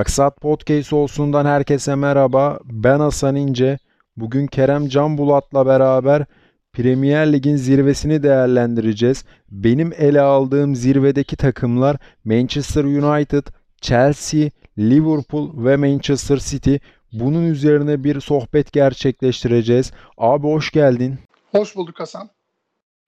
Maksat Podcast olsundan herkese merhaba. Ben Hasan İnce. Bugün Kerem Canbulat'la beraber Premier Lig'in zirvesini değerlendireceğiz. Benim ele aldığım zirvedeki takımlar Manchester United, Chelsea, Liverpool ve Manchester City. Bunun üzerine bir sohbet gerçekleştireceğiz. Abi hoş geldin. Hoş bulduk Hasan.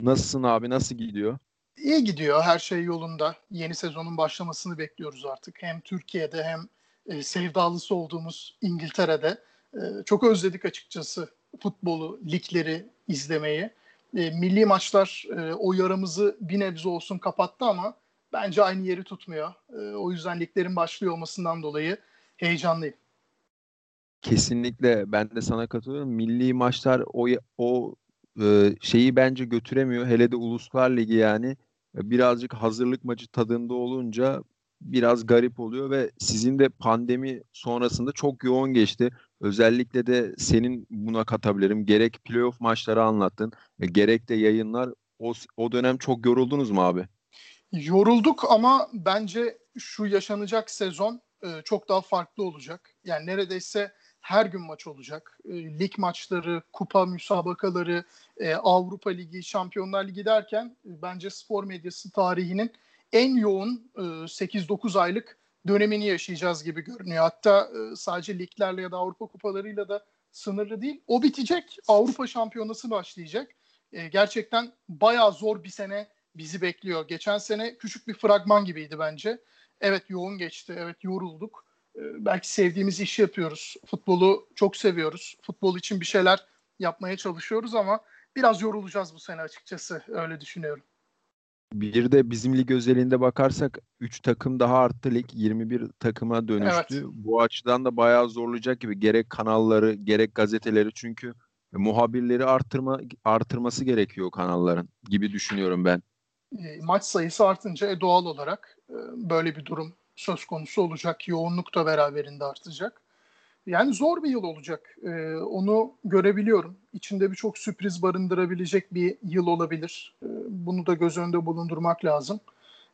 Nasılsın abi? Nasıl gidiyor? İyi gidiyor. Her şey yolunda. Yeni sezonun başlamasını bekliyoruz artık. Hem Türkiye'de hem e, sevdalısı olduğumuz İngiltere'de. E, çok özledik açıkçası futbolu, ligleri izlemeyi. E, milli maçlar e, o yaramızı bir nebze olsun kapattı ama bence aynı yeri tutmuyor. E, o yüzden liglerin başlıyor olmasından dolayı heyecanlıyım. Kesinlikle ben de sana katılıyorum. Milli maçlar o o e, şeyi bence götüremiyor. Hele de Uluslar Ligi yani birazcık hazırlık maçı tadında olunca biraz garip oluyor ve sizin de pandemi sonrasında çok yoğun geçti. Özellikle de senin buna katabilirim. Gerek playoff maçları anlattın, e, gerek de yayınlar. O, o dönem çok yoruldunuz mu abi? Yorulduk ama bence şu yaşanacak sezon e, çok daha farklı olacak. Yani neredeyse her gün maç olacak. E, lig maçları, kupa müsabakaları, e, Avrupa Ligi, Şampiyonlar Ligi derken e, bence spor medyası tarihinin en yoğun e, 8-9 aylık dönemini yaşayacağız gibi görünüyor. Hatta e, sadece liglerle ya da Avrupa kupalarıyla da sınırlı değil. O bitecek. Avrupa Şampiyonası başlayacak. E, gerçekten bayağı zor bir sene bizi bekliyor. Geçen sene küçük bir fragman gibiydi bence. Evet yoğun geçti. Evet yorulduk. E, belki sevdiğimiz işi yapıyoruz. Futbolu çok seviyoruz. Futbol için bir şeyler yapmaya çalışıyoruz ama biraz yorulacağız bu sene açıkçası. Öyle düşünüyorum. Bir de bizim lig özelinde bakarsak 3 takım daha arttı lig 21 takıma dönüştü. Evet. Bu açıdan da bayağı zorlayacak gibi gerek kanalları gerek gazeteleri çünkü muhabirleri arttırma artırması gerekiyor kanalların gibi düşünüyorum ben. E, maç sayısı artınca e, doğal olarak e, böyle bir durum söz konusu olacak. Yoğunluk da beraberinde artacak. Yani zor bir yıl olacak. Ee, onu görebiliyorum. İçinde birçok sürpriz barındırabilecek bir yıl olabilir. Ee, bunu da göz önünde bulundurmak lazım.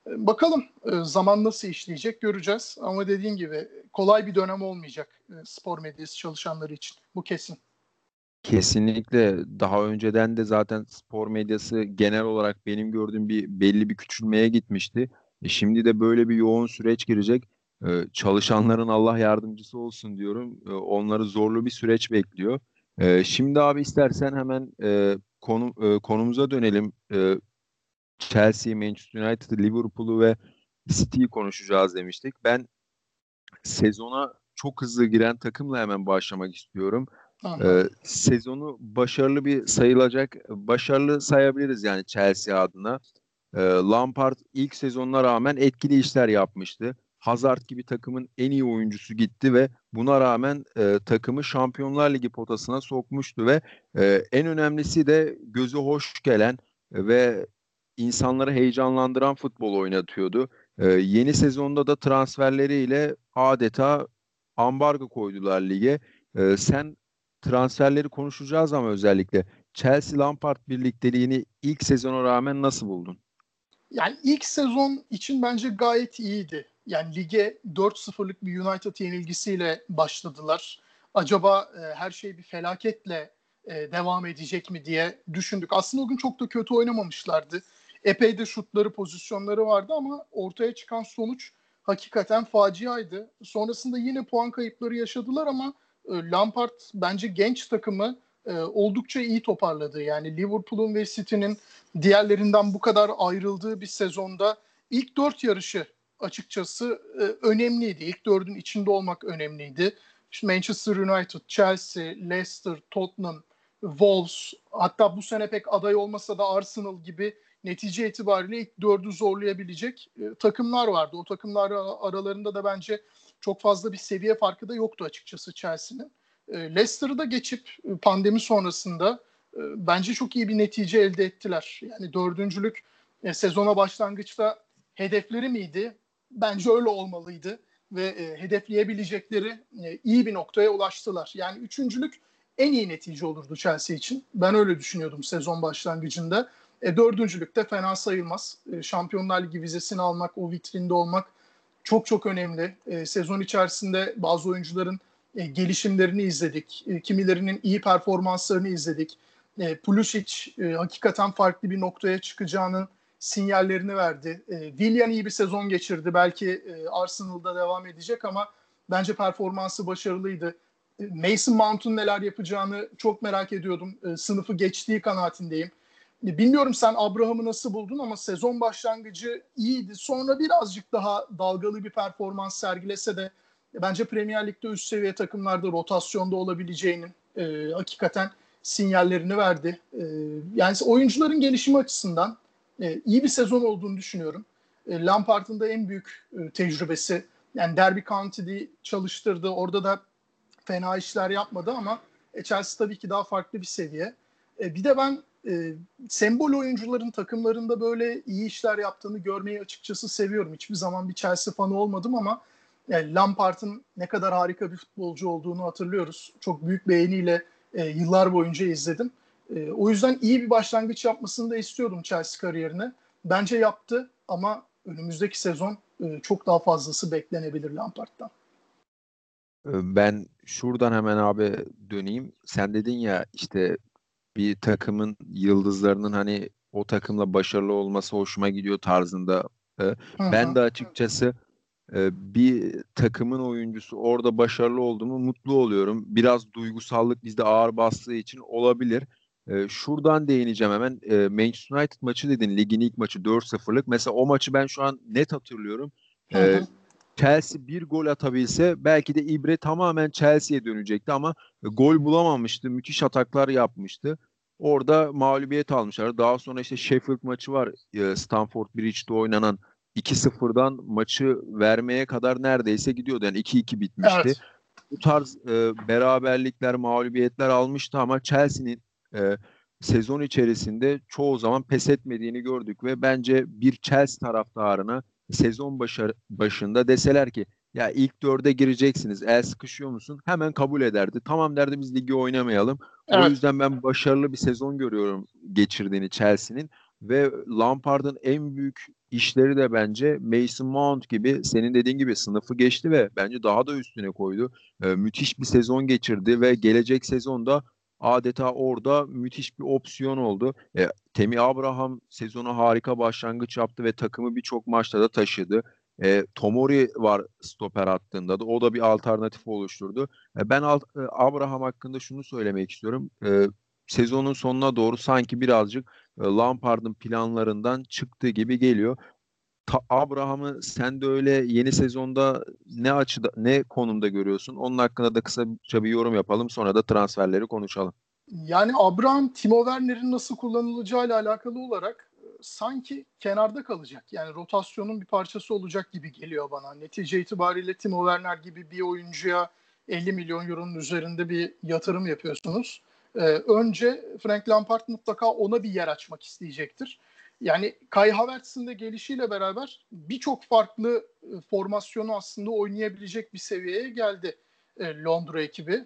Ee, bakalım e, zaman nasıl işleyecek göreceğiz. Ama dediğim gibi kolay bir dönem olmayacak e, spor medyası çalışanları için. Bu kesin. Kesinlikle daha önceden de zaten spor medyası genel olarak benim gördüğüm bir belli bir küçülmeye gitmişti. E şimdi de böyle bir yoğun süreç girecek. Ee, çalışanların Allah yardımcısı olsun diyorum. Ee, onları zorlu bir süreç bekliyor. Ee, şimdi abi istersen hemen e, konu, e, konumuza dönelim. Chelsea, Manchester United, Liverpool'u ve City'yi konuşacağız demiştik. Ben sezona çok hızlı giren takımla hemen başlamak istiyorum. Ee, sezonu başarılı bir sayılacak, başarılı sayabiliriz yani Chelsea adına. Ee, Lampard ilk sezonuna rağmen etkili işler yapmıştı. Hazard gibi takımın en iyi oyuncusu gitti ve buna rağmen e, takımı Şampiyonlar Ligi potasına sokmuştu ve e, en önemlisi de gözü hoş gelen ve insanları heyecanlandıran futbol oynatıyordu. E, yeni sezonda da transferleriyle adeta ambargo koydular lige. E, sen transferleri konuşacağız ama özellikle Chelsea Lampard birlikteliğini ilk sezona rağmen nasıl buldun? Yani ilk sezon için bence gayet iyiydi. Yani lige 4-0'lık bir United yenilgisiyle başladılar. Acaba e, her şey bir felaketle e, devam edecek mi diye düşündük. Aslında o gün çok da kötü oynamamışlardı. Epey de şutları, pozisyonları vardı ama ortaya çıkan sonuç hakikaten faciaydı. Sonrasında yine puan kayıpları yaşadılar ama e, Lampard bence genç takımı e, oldukça iyi toparladı. Yani Liverpool'un ve City'nin diğerlerinden bu kadar ayrıldığı bir sezonda ilk dört yarışı açıkçası e, önemliydi. İlk dördün içinde olmak önemliydi. İşte Manchester United, Chelsea, Leicester, Tottenham, Wolves hatta bu sene pek aday olmasa da Arsenal gibi netice itibariyle ilk dördü zorlayabilecek e, takımlar vardı. O takımlar aralarında da bence çok fazla bir seviye farkı da yoktu açıkçası Chelsea'nin. E, Leicester'ı da geçip e, pandemi sonrasında e, bence çok iyi bir netice elde ettiler. Yani dördüncülük e, sezona başlangıçta hedefleri miydi? Bence öyle olmalıydı ve e, hedefleyebilecekleri e, iyi bir noktaya ulaştılar. Yani üçüncülük en iyi netice olurdu Chelsea için. Ben öyle düşünüyordum sezon başlangıcında. E, dördüncülük de fena sayılmaz. E, Şampiyonlar Ligi vizesini almak, o vitrinde olmak çok çok önemli. E, sezon içerisinde bazı oyuncuların e, gelişimlerini izledik. E, kimilerinin iyi performanslarını izledik. E, Pulisic e, hakikaten farklı bir noktaya çıkacağının sinyallerini verdi. E, Willian iyi bir sezon geçirdi. Belki e, Arsenal'da devam edecek ama bence performansı başarılıydı. E, Mason Mount'un neler yapacağını çok merak ediyordum. E, sınıfı geçtiği kanaatindeyim. E, bilmiyorum sen Abraham'ı nasıl buldun ama sezon başlangıcı iyiydi. Sonra birazcık daha dalgalı bir performans sergilese de bence Premier Lig'de üst seviye takımlarda rotasyonda olabileceğinin e, hakikaten sinyallerini verdi. E, yani oyuncuların gelişimi açısından e, iyi bir sezon olduğunu düşünüyorum. E, Lampard'ın da en büyük e, tecrübesi yani Derby County'de çalıştırdı. Orada da fena işler yapmadı ama e, Chelsea tabii ki daha farklı bir seviye. E, bir de ben e, sembol oyuncuların takımlarında böyle iyi işler yaptığını görmeyi açıkçası seviyorum. Hiçbir zaman bir Chelsea fanı olmadım ama yani Lampard'ın ne kadar harika bir futbolcu olduğunu hatırlıyoruz. Çok büyük beğeniyle e, yıllar boyunca izledim. E, o yüzden iyi bir başlangıç yapmasını da istiyordum Chelsea kariyerine. Bence yaptı ama önümüzdeki sezon e, çok daha fazlası beklenebilir Lampard'dan. Ben şuradan hemen abi döneyim. Sen dedin ya işte bir takımın yıldızlarının hani o takımla başarılı olması hoşuma gidiyor tarzında. Hı-hı. Ben de açıkçası bir takımın oyuncusu orada başarılı olduğumu mutlu oluyorum. Biraz duygusallık bizde ağır bastığı için olabilir. Şuradan değineceğim hemen. Manchester United maçı dedin. Ligin ilk maçı 4-0'lık. Mesela o maçı ben şu an net hatırlıyorum. Hı hı. Chelsea bir gol atabilse belki de ibre tamamen Chelsea'ye dönecekti ama gol bulamamıştı. Müthiş ataklar yapmıştı. Orada mağlubiyet almışlar. Daha sonra işte Sheffield maçı var. Stamford Bridge'de oynanan 2-0'dan maçı vermeye kadar neredeyse gidiyordu. Yani 2-2 bitmişti. Evet. Bu tarz e, beraberlikler, mağlubiyetler almıştı ama Chelsea'nin e, sezon içerisinde çoğu zaman pes etmediğini gördük ve bence bir Chelsea taraftarına sezon başı, başında deseler ki ya ilk dörde gireceksiniz. El sıkışıyor musun? Hemen kabul ederdi. Tamam derdi biz ligi oynamayalım. Evet. O yüzden ben başarılı bir sezon görüyorum geçirdiğini Chelsea'nin ve Lampard'ın en büyük işleri de bence Mason Mount gibi senin dediğin gibi sınıfı geçti ve bence daha da üstüne koydu. Ee, müthiş bir sezon geçirdi ve gelecek sezonda adeta orada müthiş bir opsiyon oldu. E, Temi Abraham sezonu harika başlangıç yaptı ve takımı birçok maçta da taşıdı. E, Tomori var stoper hattında da. O da bir alternatif oluşturdu. E, ben Alt, e, Abraham hakkında şunu söylemek istiyorum. E, sezonun sonuna doğru sanki birazcık e, Lampard'ın planlarından çıktığı gibi geliyor. Abraham'ı sen de öyle yeni sezonda ne açıda ne konumda görüyorsun? Onun hakkında da kısaca bir yorum yapalım sonra da transferleri konuşalım. Yani Abraham Timo Werner'in nasıl kullanılacağıyla alakalı olarak e, sanki kenarda kalacak. Yani rotasyonun bir parçası olacak gibi geliyor bana. Netice itibariyle Timo Werner gibi bir oyuncuya 50 milyon euronun üzerinde bir yatırım yapıyorsunuz. Ee, önce Frank Lampard mutlaka ona bir yer açmak isteyecektir. Yani Kai Havertz'in de gelişiyle beraber birçok farklı e, formasyonu aslında oynayabilecek bir seviyeye geldi e, Londra ekibi.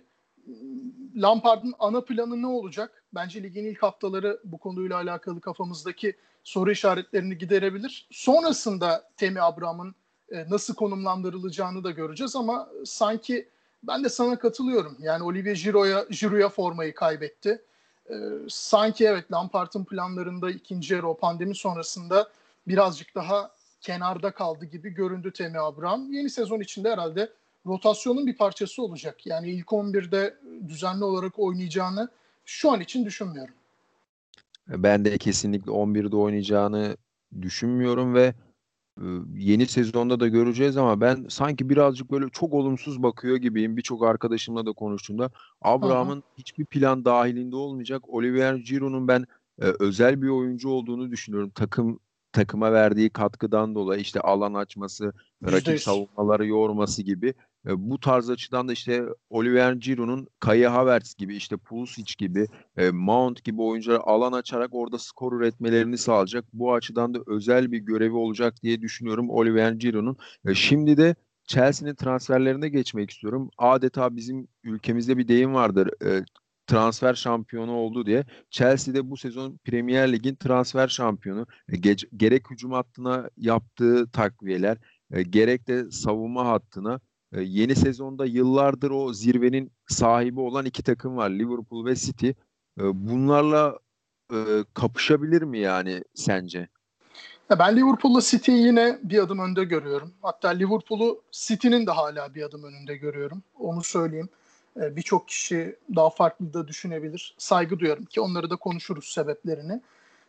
Lampard'ın ana planı ne olacak? Bence ligin ilk haftaları bu konuyla alakalı kafamızdaki soru işaretlerini giderebilir. Sonrasında Temi Abraham'ın e, nasıl konumlandırılacağını da göreceğiz ama sanki ben de sana katılıyorum. Yani Olivier Giroud'a Giroud'a formayı kaybetti e, sanki evet Lampard'ın planlarında ikinci yarı o pandemi sonrasında birazcık daha kenarda kaldı gibi göründü Temi Abraham. Yeni sezon içinde herhalde rotasyonun bir parçası olacak. Yani ilk 11'de düzenli olarak oynayacağını şu an için düşünmüyorum. Ben de kesinlikle 11'de oynayacağını düşünmüyorum ve yeni sezonda da göreceğiz ama ben sanki birazcık böyle çok olumsuz bakıyor gibiyim. Birçok arkadaşımla da konuştuğumda Abraham'ın hiçbir plan dahilinde olmayacak. Oliver Giroud'un ben e, özel bir oyuncu olduğunu düşünüyorum. Takım takıma verdiği katkıdan dolayı işte alan açması, rakip savunmaları yorması gibi e, bu tarz açıdan da işte Oliver Giroud'un Kaya Havertz gibi işte Pulisic gibi e, Mount gibi oyuncular alan açarak orada skor üretmelerini sağlayacak. Bu açıdan da özel bir görevi olacak diye düşünüyorum Oliver Giroud'un. E, şimdi de Chelsea'nin transferlerine geçmek istiyorum. Adeta bizim ülkemizde bir deyim vardır. Transfer şampiyonu oldu diye. Chelsea de bu sezon Premier Lig'in transfer şampiyonu. E, ge- gerek hücum hattına yaptığı takviyeler, e, gerek de savunma hattına e, yeni sezonda yıllardır o zirvenin sahibi olan iki takım var Liverpool ve City. E, bunlarla e, kapışabilir mi yani sence? Ben Liverpool'la City'yi yine bir adım önde görüyorum. Hatta Liverpool'u City'nin de hala bir adım önünde görüyorum. Onu söyleyeyim. Ee, birçok kişi daha farklı da düşünebilir. Saygı duyuyorum ki onları da konuşuruz sebeplerini.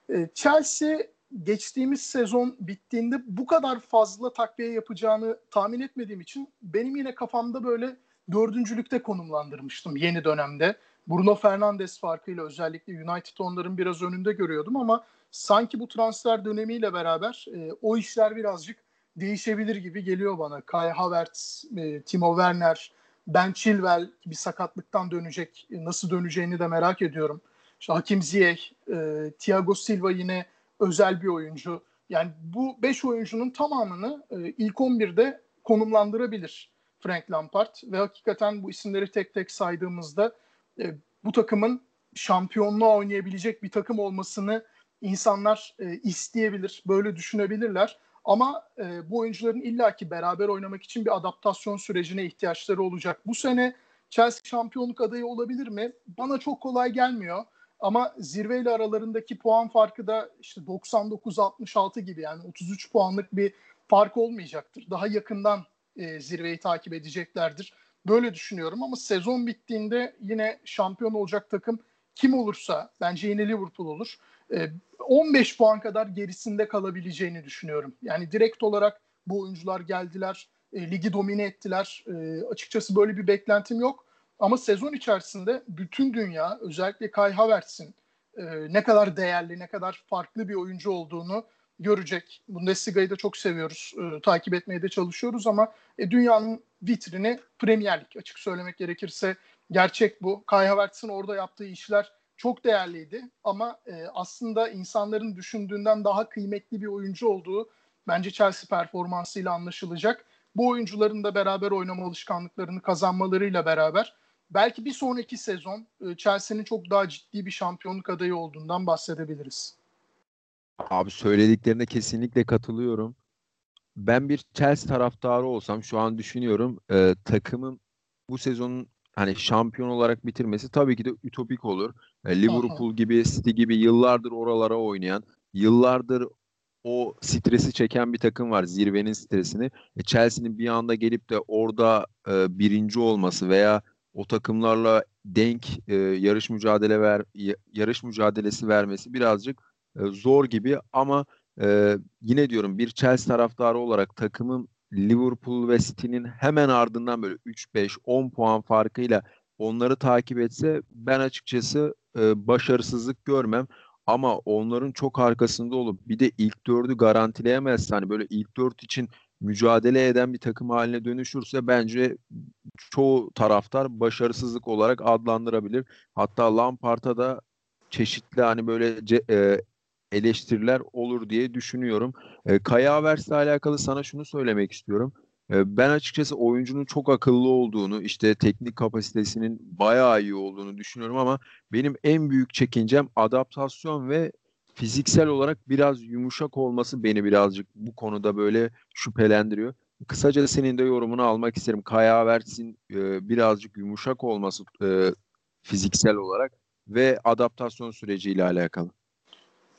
Ee, Chelsea geçtiğimiz sezon bittiğinde bu kadar fazla takviye yapacağını tahmin etmediğim için benim yine kafamda böyle dördüncülükte konumlandırmıştım yeni dönemde. Bruno Fernandes farkıyla özellikle United onların biraz önünde görüyordum ama sanki bu transfer dönemiyle beraber e, o işler birazcık değişebilir gibi geliyor bana. Kai Havertz, e, Timo Werner, Ben Chilwell bir sakatlıktan dönecek. Nasıl döneceğini de merak ediyorum. İşte Hakim Ziyech, e, Thiago Silva yine özel bir oyuncu. Yani bu 5 oyuncunun tamamını e, ilk 11'de konumlandırabilir Frank Lampard ve hakikaten bu isimleri tek tek saydığımızda e, bu takımın şampiyonluğa oynayabilecek bir takım olmasını insanlar e, isteyebilir, böyle düşünebilirler. Ama e, bu oyuncuların illaki beraber oynamak için bir adaptasyon sürecine ihtiyaçları olacak. Bu sene Chelsea şampiyonluk adayı olabilir mi? Bana çok kolay gelmiyor. Ama zirveyle aralarındaki puan farkı da işte 99-66 gibi yani 33 puanlık bir fark olmayacaktır. Daha yakından e, zirveyi takip edeceklerdir. Böyle düşünüyorum ama sezon bittiğinde yine şampiyon olacak takım kim olursa bence yine Liverpool olur. 15 ee, puan kadar gerisinde kalabileceğini düşünüyorum. Yani direkt olarak bu oyuncular geldiler, e, ligi domine ettiler. E, açıkçası böyle bir beklentim yok. Ama sezon içerisinde bütün dünya özellikle Kai Havertz'in e, ne kadar değerli, ne kadar farklı bir oyuncu olduğunu görecek. Bundesliga'yı da çok seviyoruz. E, takip etmeye de çalışıyoruz ama e, dünyanın vitrini Premier Lig açık söylemek gerekirse gerçek bu. Kai Havertz'in orada yaptığı işler çok değerliydi ama e, aslında insanların düşündüğünden daha kıymetli bir oyuncu olduğu bence Chelsea performansıyla anlaşılacak. Bu oyuncuların da beraber oynama alışkanlıklarını kazanmalarıyla beraber belki bir sonraki sezon e, Chelsea'nin çok daha ciddi bir şampiyonluk adayı olduğundan bahsedebiliriz. Abi söylediklerine kesinlikle katılıyorum. Ben bir Chelsea taraftarı olsam şu an düşünüyorum e, takımın bu sezonun hani şampiyon olarak bitirmesi tabii ki de ütopik olur. E, Liverpool gibi, City gibi yıllardır oralara oynayan, yıllardır o stresi çeken bir takım var zirvenin stresini. E, Chelsea'nin bir anda gelip de orada e, birinci olması veya o takımlarla denk e, yarış mücadele ver yarış mücadelesi vermesi birazcık e, zor gibi ama e, yine diyorum bir Chelsea taraftarı olarak takımın Liverpool ve City'nin hemen ardından böyle 3-5-10 puan farkıyla onları takip etse ben açıkçası e, başarısızlık görmem. Ama onların çok arkasında olup bir de ilk dördü garantileyemezse hani böyle ilk dört için mücadele eden bir takım haline dönüşürse bence çoğu taraftar başarısızlık olarak adlandırabilir. Hatta Lampard'a da çeşitli hani böyle ce, e, eleştiriler olur diye düşünüyorum. E, Kaya Havertz'le alakalı sana şunu söylemek istiyorum. E, ben açıkçası oyuncunun çok akıllı olduğunu, işte teknik kapasitesinin bayağı iyi olduğunu düşünüyorum ama benim en büyük çekincem adaptasyon ve fiziksel olarak biraz yumuşak olması beni birazcık bu konuda böyle şüphelendiriyor. Kısaca senin de yorumunu almak isterim. Kaya Havertz'in e, birazcık yumuşak olması e, fiziksel olarak ve adaptasyon süreciyle alakalı.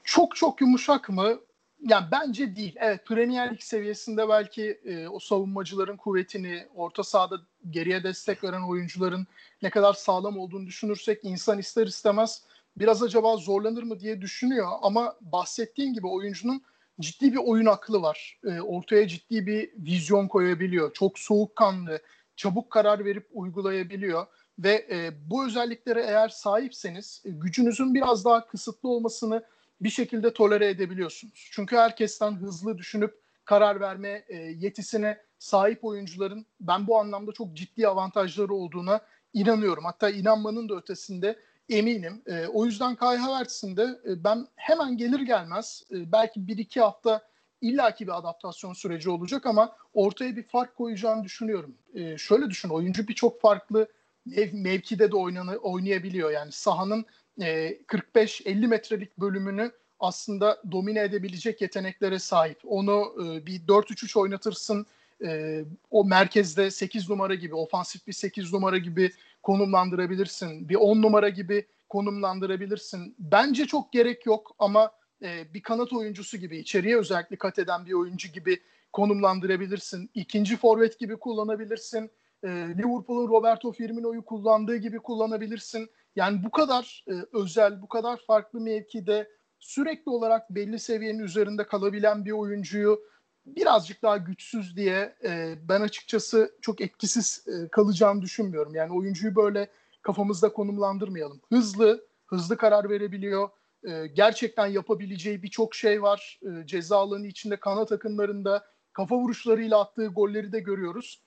Çok çok yumuşak mı? Yani bence değil. Evet Premier Lig seviyesinde belki e, o savunmacıların kuvvetini, orta sahada geriye destek veren oyuncuların ne kadar sağlam olduğunu düşünürsek insan ister istemez biraz acaba zorlanır mı diye düşünüyor. Ama bahsettiğim gibi oyuncunun ciddi bir oyun aklı var. E, ortaya ciddi bir vizyon koyabiliyor. Çok soğukkanlı, çabuk karar verip uygulayabiliyor. Ve e, bu özelliklere eğer sahipseniz e, gücünüzün biraz daha kısıtlı olmasını bir şekilde tolere edebiliyorsunuz. Çünkü herkesten hızlı düşünüp karar verme e, yetisine sahip oyuncuların ben bu anlamda çok ciddi avantajları olduğuna inanıyorum. Hatta inanmanın da ötesinde eminim. E, o yüzden Kai Havertz'in de e, ben hemen gelir gelmez e, belki 1-2 hafta illaki bir adaptasyon süreci olacak ama ortaya bir fark koyacağını düşünüyorum. E, şöyle düşün oyuncu birçok farklı mev- mevkide de oynanı, oynayabiliyor. Yani sahanın e, 45-50 metrelik bölümünü aslında domine edebilecek yeteneklere sahip. Onu e, bir 4-3-3 oynatırsın. E, o merkezde 8 numara gibi, ofansif bir 8 numara gibi konumlandırabilirsin. Bir 10 numara gibi konumlandırabilirsin. Bence çok gerek yok ama e, bir kanat oyuncusu gibi, içeriye özellikle kat eden bir oyuncu gibi konumlandırabilirsin. İkinci forvet gibi kullanabilirsin. E, Liverpool'un Roberto Firmino'yu kullandığı gibi kullanabilirsin. Yani bu kadar e, özel, bu kadar farklı mevkide sürekli olarak belli seviyenin üzerinde kalabilen bir oyuncuyu birazcık daha güçsüz diye e, ben açıkçası çok etkisiz e, kalacağını düşünmüyorum. Yani oyuncuyu böyle kafamızda konumlandırmayalım. Hızlı, hızlı karar verebiliyor. E, gerçekten yapabileceği birçok şey var. E, ceza alanı içinde kanat akınlarında kafa vuruşlarıyla attığı golleri de görüyoruz.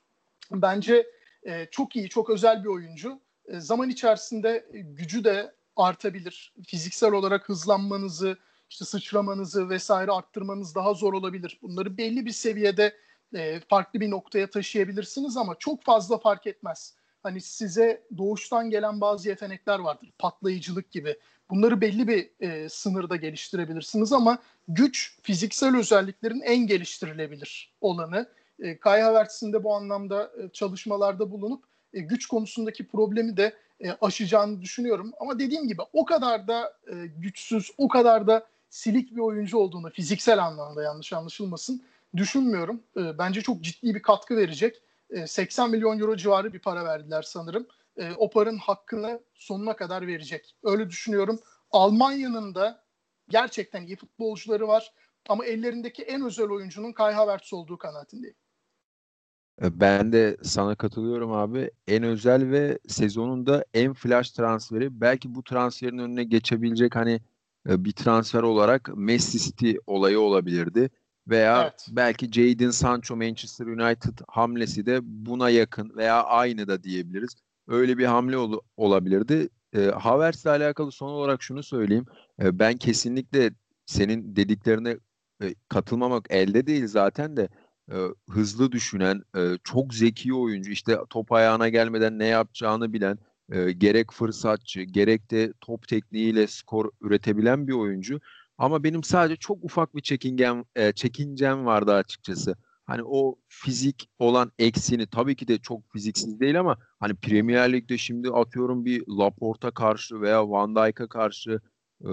Bence e, çok iyi, çok özel bir oyuncu. E, zaman içerisinde gücü de artabilir. Fiziksel olarak hızlanmanızı, işte sıçramanızı vesaire arttırmanız daha zor olabilir. Bunları belli bir seviyede e, farklı bir noktaya taşıyabilirsiniz ama çok fazla fark etmez. Hani size doğuştan gelen bazı yetenekler vardır. Patlayıcılık gibi. Bunları belli bir e, sınırda geliştirebilirsiniz ama güç fiziksel özelliklerin en geliştirilebilir olanı. E, Kai Havertz'in de bu anlamda e, çalışmalarda bulunup e, güç konusundaki problemi de e, aşacağını düşünüyorum. Ama dediğim gibi o kadar da e, güçsüz, o kadar da silik bir oyuncu olduğunu fiziksel anlamda yanlış anlaşılmasın düşünmüyorum. Bence çok ciddi bir katkı verecek. E, 80 milyon euro civarı bir para verdiler sanırım. O paranın hakkını sonuna kadar verecek. Öyle düşünüyorum. Almanya'nın da gerçekten iyi futbolcuları var. Ama ellerindeki en özel oyuncunun Kai Havertz olduğu kanaatindeyim. E, ben de sana katılıyorum abi. En özel ve sezonunda en flash transferi. Belki bu transferin önüne geçebilecek hani e, bir transfer olarak Messi City olayı olabilirdi. Veya evet. belki Jadon Sancho Manchester United hamlesi de buna yakın veya aynı da diyebiliriz. Öyle bir hamle ol- olabilirdi. E, Havertz'le alakalı son olarak şunu söyleyeyim. E, ben kesinlikle senin dediklerine e, katılmamak elde değil zaten de e, hızlı düşünen, e, çok zeki oyuncu, işte top ayağına gelmeden ne yapacağını bilen, e, gerek fırsatçı, gerek de top tekniğiyle skor üretebilen bir oyuncu. Ama benim sadece çok ufak bir çekingen, e, çekincem vardı açıkçası. Hani o fizik olan eksini tabii ki de çok fiziksiz değil ama hani Premier Lig'de şimdi atıyorum bir Laporta karşı veya Van Dijk'a karşı e,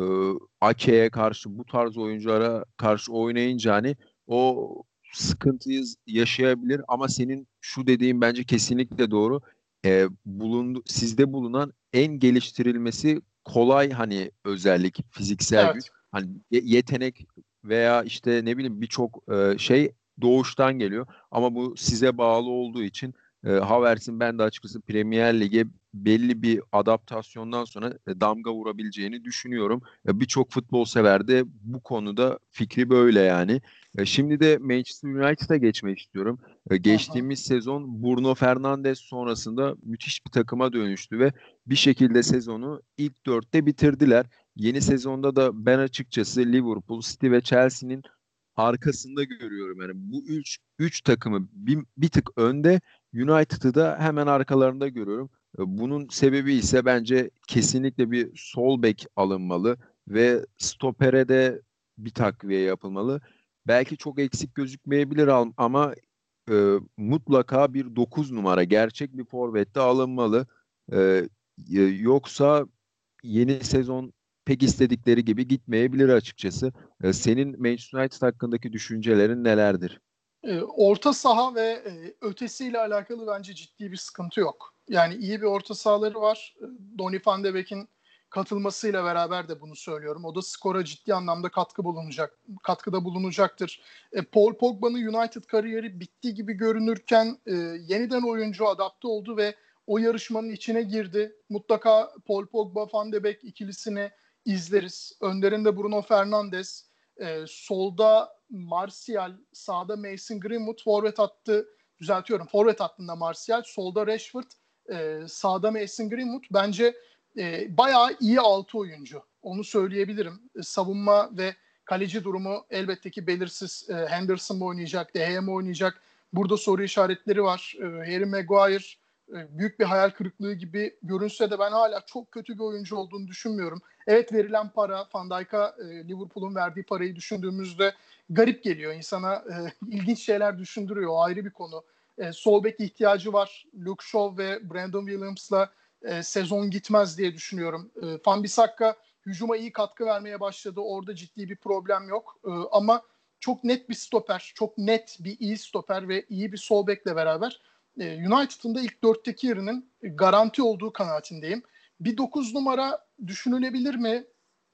Ake'ye karşı bu tarz oyunculara karşı oynayınca hani o sıkıntıyı yaşayabilir ama senin şu dediğin bence kesinlikle doğru. E, bulundu, sizde bulunan en geliştirilmesi kolay hani özellik, fiziksel evet. güç. Hani yetenek veya işte ne bileyim birçok e, şey doğuştan geliyor. Ama bu size bağlı olduğu için e, Havertz'in ben de açıkçası Premier Lig'e belli bir adaptasyondan sonra e, damga vurabileceğini düşünüyorum. E, Birçok futbol sever de bu konuda fikri böyle yani. E, şimdi de Manchester United'a geçmek istiyorum. Geçtiğimiz sezon Bruno Fernandes sonrasında müthiş bir takıma dönüştü ve bir şekilde sezonu ilk dörtte bitirdiler. Yeni sezonda da ben açıkçası Liverpool, City ve Chelsea'nin arkasında görüyorum. Yani bu üç, üç takımı bir, bir tık önde United'ı da hemen arkalarında görüyorum. Bunun sebebi ise bence kesinlikle bir sol bek alınmalı ve stopere de bir takviye yapılmalı. Belki çok eksik gözükmeyebilir ama e, mutlaka bir 9 numara gerçek bir forvette alınmalı. E, yoksa yeni sezon pek istedikleri gibi gitmeyebilir açıkçası. E, senin Manchester United hakkındaki düşüncelerin nelerdir? E, orta saha ve e, ötesiyle alakalı bence ciddi bir sıkıntı yok. Yani iyi bir orta sahaları var. E, Donny van de Beek'in katılmasıyla beraber de bunu söylüyorum. O da skora ciddi anlamda katkı bulunacak, katkıda bulunacaktır. E, Paul Pogba'nın United kariyeri bitti gibi görünürken e, yeniden oyuncu adapte oldu ve o yarışmanın içine girdi. Mutlaka Paul Pogba, Van de Beek ikilisini izleriz. Önlerinde Bruno Fernandes, solda Martial, sağda Mason Greenwood, forvet attı, düzeltiyorum, forvet hattında Martial, solda Rashford, e, sağda Mason Greenwood. Bence e, bayağı iyi altı oyuncu. Onu söyleyebilirim. E, savunma ve kaleci durumu elbette ki belirsiz. E, Henderson mı oynayacak, De Gea mı oynayacak? Burada soru işaretleri var. E, Harry Maguire, büyük bir hayal kırıklığı gibi görünse de ben hala çok kötü bir oyuncu olduğunu düşünmüyorum. Evet verilen para, Van Dijk'a e, Liverpool'un verdiği parayı düşündüğümüzde garip geliyor. İnsana e, ilginç şeyler düşündürüyor. O ayrı bir konu. E, sol bek ihtiyacı var. Luke Shaw ve Brandon Williams'la e, sezon gitmez diye düşünüyorum. E, Van Bissaka hücuma iyi katkı vermeye başladı. Orada ciddi bir problem yok. E, ama çok net bir stoper, çok net bir iyi stoper ve iyi bir sol bekle beraber e, United'ın da ilk dörtteki yerinin garanti olduğu kanaatindeyim. Bir 9 numara düşünülebilir mi?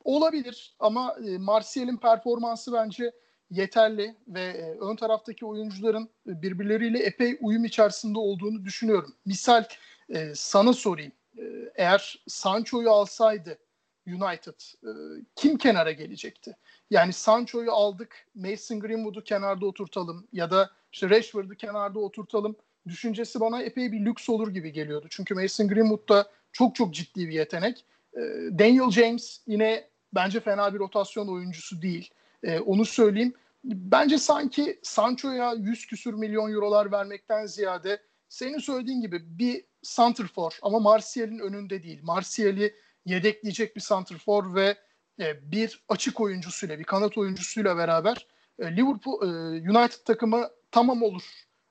Olabilir ama e, Martial'in performansı bence yeterli ve e, ön taraftaki oyuncuların birbirleriyle epey uyum içerisinde olduğunu düşünüyorum. Misal e, sana sorayım. E, eğer Sancho'yu alsaydı United kim kenara gelecekti? Yani Sancho'yu aldık, Mason Greenwood'u kenarda oturtalım ya da işte Rashford'u kenarda oturtalım düşüncesi bana epey bir lüks olur gibi geliyordu. Çünkü Mason Greenwood da çok çok ciddi bir yetenek. E, Daniel James yine bence fena bir rotasyon oyuncusu değil. E, onu söyleyeyim. Bence sanki Sancho'ya 100 küsür milyon eurolar vermekten ziyade senin söylediğin gibi bir santrfor ama Martial'in önünde değil. Martial'i yedekleyecek bir santrfor ve e, bir açık oyuncusuyla, bir kanat oyuncusuyla beraber e, Liverpool e, United takımı tamam olur.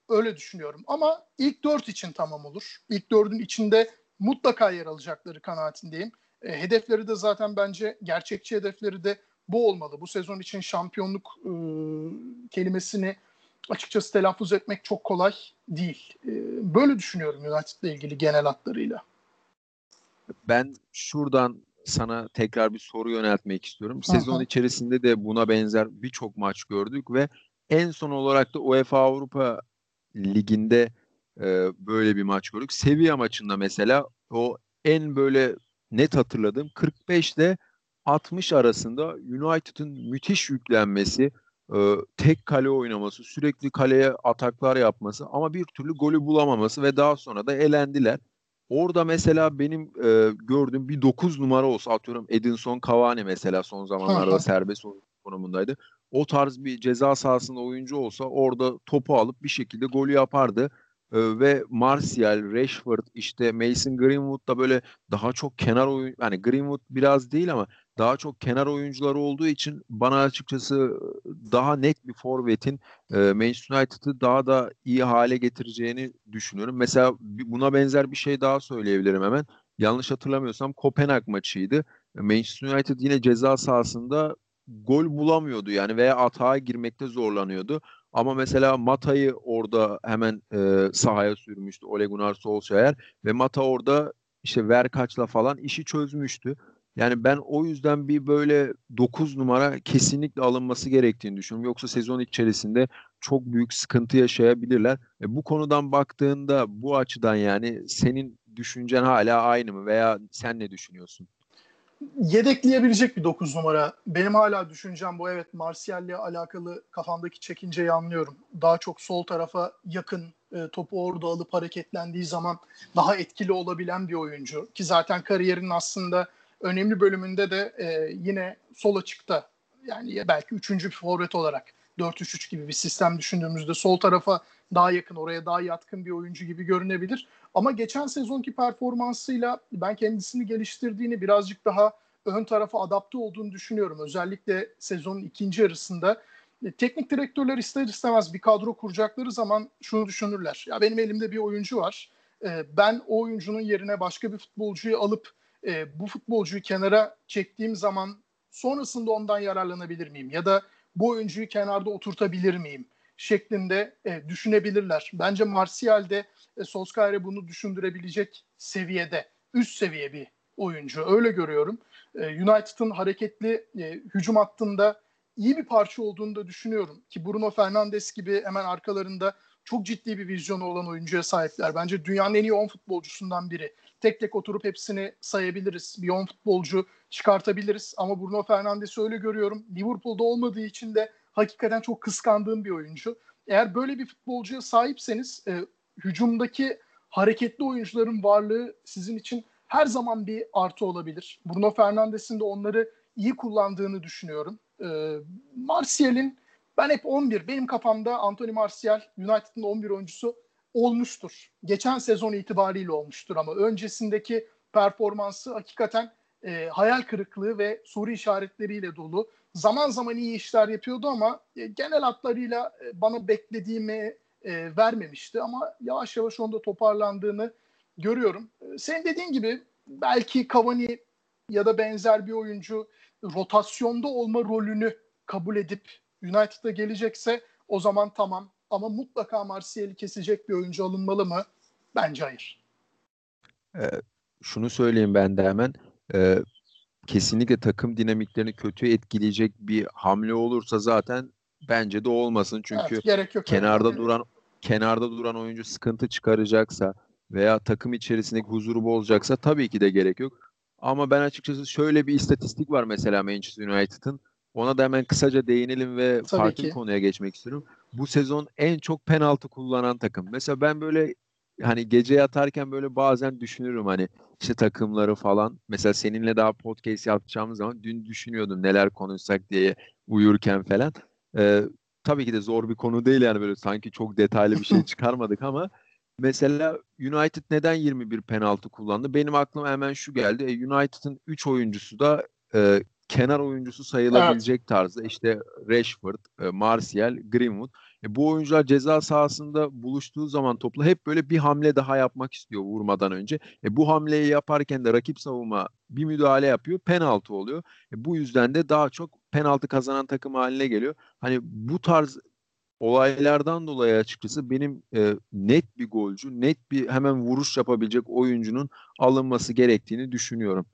Öyle düşünüyorum. Ama ilk dört için tamam olur. İlk dördün içinde mutlaka yer alacakları kanaatindeyim. E, hedefleri de zaten bence gerçekçi hedefleri de bu olmalı. Bu sezon için şampiyonluk e, kelimesini açıkçası telaffuz etmek çok kolay değil. E, böyle düşünüyorum United'la ilgili genel hatlarıyla. Ben şuradan sana tekrar bir soru yöneltmek istiyorum. Sezon Aha. içerisinde de buna benzer birçok maç gördük ve en son olarak da UEFA Avrupa Ligi'nde e, böyle bir maç gördük. Sevilla maçında mesela o en böyle net hatırladığım 45 ile 60 arasında United'ın müthiş yüklenmesi, e, tek kale oynaması, sürekli kaleye ataklar yapması ama bir türlü golü bulamaması ve daha sonra da elendiler. Orada mesela benim e, gördüğüm bir 9 numara olsa atıyorum Edinson Cavani mesela son zamanlarda serbest konumundaydı. O tarz bir ceza sahasında oyuncu olsa orada topu alıp bir şekilde golü yapardı. Ee, ve Martial, Rashford, işte Mason Greenwood da böyle daha çok kenar oyun yani Greenwood biraz değil ama daha çok kenar oyuncuları olduğu için bana açıkçası daha net bir forvetin e, Manchester United'ı daha da iyi hale getireceğini düşünüyorum. Mesela buna benzer bir şey daha söyleyebilirim hemen. Yanlış hatırlamıyorsam Kopenhag maçıydı. Manchester United yine ceza sahasında gol bulamıyordu yani veya atağa girmekte zorlanıyordu. Ama mesela Mata'yı orada hemen e, sahaya sürmüştü Ole Gunnar Solskjaer ve Mata orada işte Verkaç'la falan işi çözmüştü. Yani ben o yüzden bir böyle 9 numara kesinlikle alınması gerektiğini düşünüyorum. Yoksa sezon içerisinde çok büyük sıkıntı yaşayabilirler. E bu konudan baktığında bu açıdan yani senin düşüncen hala aynı mı veya sen ne düşünüyorsun? Yedekleyebilecek bir 9 numara. Benim hala düşüncem bu. Evet Martial'le alakalı kafamdaki çekinceyi anlıyorum. Daha çok sol tarafa yakın e, topu orada alıp hareketlendiği zaman daha etkili olabilen bir oyuncu. Ki zaten kariyerinin aslında önemli bölümünde de e, yine sol açıkta yani belki üçüncü bir forvet olarak 4-3-3 gibi bir sistem düşündüğümüzde sol tarafa daha yakın, oraya daha yatkın bir oyuncu gibi görünebilir. Ama geçen sezonki performansıyla ben kendisini geliştirdiğini birazcık daha ön tarafa adapte olduğunu düşünüyorum. Özellikle sezonun ikinci yarısında e, teknik direktörler ister istemez bir kadro kuracakları zaman şunu düşünürler. Ya benim elimde bir oyuncu var. E, ben o oyuncunun yerine başka bir futbolcuyu alıp e, bu futbolcuyu kenara çektiğim zaman sonrasında ondan yararlanabilir miyim? Ya da bu oyuncuyu kenarda oturtabilir miyim? şeklinde e, düşünebilirler. Bence Martial de e, Solskjaer'e bunu düşündürebilecek seviyede, üst seviye bir oyuncu. Öyle görüyorum. E, United'ın hareketli e, hücum hattında iyi bir parça olduğunu da düşünüyorum. Ki Bruno Fernandes gibi hemen arkalarında çok ciddi bir vizyonu olan oyuncuya sahipler. Bence dünyanın en iyi 10 futbolcusundan biri. Tek tek oturup hepsini sayabiliriz. Bir 10 futbolcu çıkartabiliriz. Ama Bruno Fernandes'i öyle görüyorum. Liverpool'da olmadığı için de hakikaten çok kıskandığım bir oyuncu. Eğer böyle bir futbolcuya sahipseniz e, hücumdaki hareketli oyuncuların varlığı sizin için her zaman bir artı olabilir. Bruno Fernandes'in de onları iyi kullandığını düşünüyorum. E, Martial'in ben hep 11, benim kafamda Anthony Martial United'ın 11 oyuncusu olmuştur. Geçen sezon itibariyle olmuştur ama öncesindeki performansı hakikaten e, hayal kırıklığı ve soru işaretleriyle dolu. Zaman zaman iyi işler yapıyordu ama e, genel hatlarıyla e, bana beklediğimi e, vermemişti. Ama yavaş yavaş onda toparlandığını görüyorum. E, senin dediğin gibi belki Cavani ya da benzer bir oyuncu rotasyonda olma rolünü kabul edip United'a gelecekse o zaman tamam. Ama mutlaka Martial'i kesecek bir oyuncu alınmalı mı? Bence hayır. Ee, şunu söyleyeyim ben de hemen. Ee, kesinlikle takım dinamiklerini kötü etkileyecek bir hamle olursa zaten bence de olmasın. Çünkü evet, gerek yok kenarda yani. duran kenarda duran oyuncu sıkıntı çıkaracaksa veya takım içerisindeki huzuru bozacaksa tabii ki de gerek yok. Ama ben açıkçası şöyle bir istatistik var mesela Manchester United'ın. Ona da hemen kısaca değinelim ve Tabii farklı ki. konuya geçmek istiyorum. Bu sezon en çok penaltı kullanan takım. Mesela ben böyle hani gece yatarken böyle bazen düşünürüm hani işte takımları falan. Mesela seninle daha podcast yapacağımız zaman dün düşünüyordum neler konuşsak diye uyurken falan. Ee, tabii ki de zor bir konu değil yani böyle sanki çok detaylı bir şey çıkarmadık ama Mesela United neden 21 penaltı kullandı? Benim aklıma hemen şu geldi. E, United'ın 3 oyuncusu da e, kenar oyuncusu sayılabilecek evet. tarzda. İşte Rashford, e, Martial, Greenwood. E, bu oyuncular ceza sahasında buluştuğu zaman topla hep böyle bir hamle daha yapmak istiyor vurmadan önce. E, bu hamleyi yaparken de rakip savunma bir müdahale yapıyor. Penaltı oluyor. E, bu yüzden de daha çok penaltı kazanan takım haline geliyor. Hani bu tarz olaylardan dolayı açıkçası benim e, net bir golcü, net bir hemen vuruş yapabilecek oyuncunun alınması gerektiğini düşünüyorum.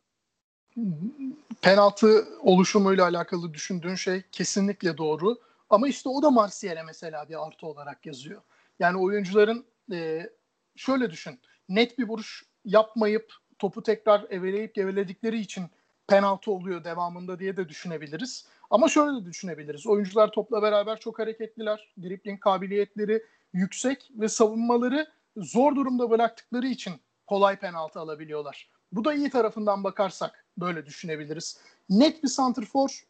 Penaltı oluşumuyla alakalı düşündüğün şey kesinlikle doğru. Ama işte o da Marsilya'ya mesela bir artı olarak yazıyor. Yani oyuncuların e, şöyle düşün. Net bir vuruş yapmayıp topu tekrar eveleyip geveledikleri için penaltı oluyor devamında diye de düşünebiliriz. Ama şöyle de düşünebiliriz. Oyuncular topla beraber çok hareketliler. Dribbling kabiliyetleri yüksek ve savunmaları zor durumda bıraktıkları için kolay penaltı alabiliyorlar. Bu da iyi tarafından bakarsak böyle düşünebiliriz. Net bir santrfor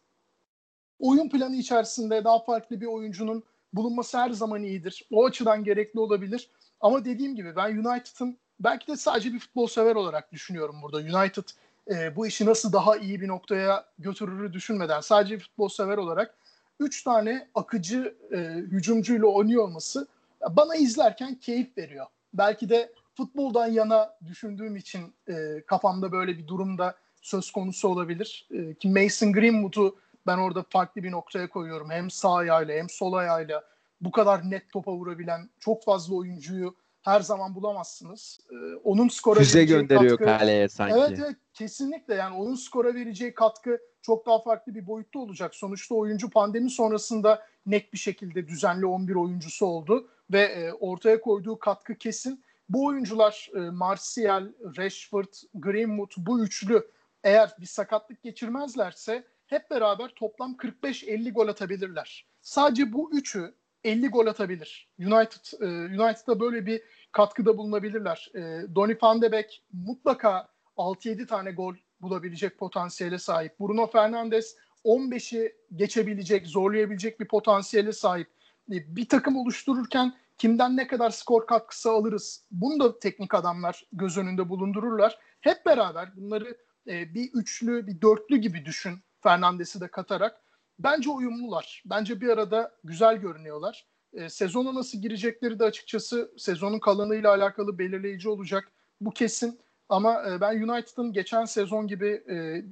oyun planı içerisinde daha farklı bir oyuncunun bulunması her zaman iyidir. O açıdan gerekli olabilir. Ama dediğim gibi ben United'ın belki de sadece bir futbol sever olarak düşünüyorum burada. United e, bu işi nasıl daha iyi bir noktaya götürürü düşünmeden sadece futbol sever olarak 3 tane akıcı e, hücumcuyla oynuyor olması bana izlerken keyif veriyor. Belki de futboldan yana düşündüğüm için e, kafamda böyle bir durumda söz konusu olabilir. E, ki Mason Greenwood'u ben orada farklı bir noktaya koyuyorum. Hem sağ ayağıyla hem sol ayağıyla bu kadar net topa vurabilen çok fazla oyuncuyu her zaman bulamazsınız. Ee, onun skora Füze gönderiyor katkı, kaleye sanki. Evet evet kesinlikle yani onun skora vereceği katkı çok daha farklı bir boyutta olacak. Sonuçta oyuncu pandemi sonrasında net bir şekilde düzenli 11 oyuncusu oldu ve e, ortaya koyduğu katkı kesin. Bu oyuncular e, Martial, Rashford, Greenwood bu üçlü eğer bir sakatlık geçirmezlerse hep beraber toplam 45-50 gol atabilirler. Sadece bu üçü 50 gol atabilir. United e, United'a böyle bir katkıda bulunabilirler. E, Donny van de Beek mutlaka 6-7 tane gol bulabilecek potansiyele sahip. Bruno Fernandes 15'i geçebilecek, zorlayabilecek bir potansiyele sahip. E, bir takım oluştururken kimden ne kadar skor katkısı alırız? Bunu da teknik adamlar göz önünde bulundururlar. Hep beraber bunları e, bir üçlü, bir dörtlü gibi düşün. Fernandes'i de katarak. Bence uyumlular. Bence bir arada güzel görünüyorlar. E, sezona nasıl girecekleri de açıkçası sezonun kalanıyla alakalı belirleyici olacak. Bu kesin. Ama e, ben United'ın geçen sezon gibi e,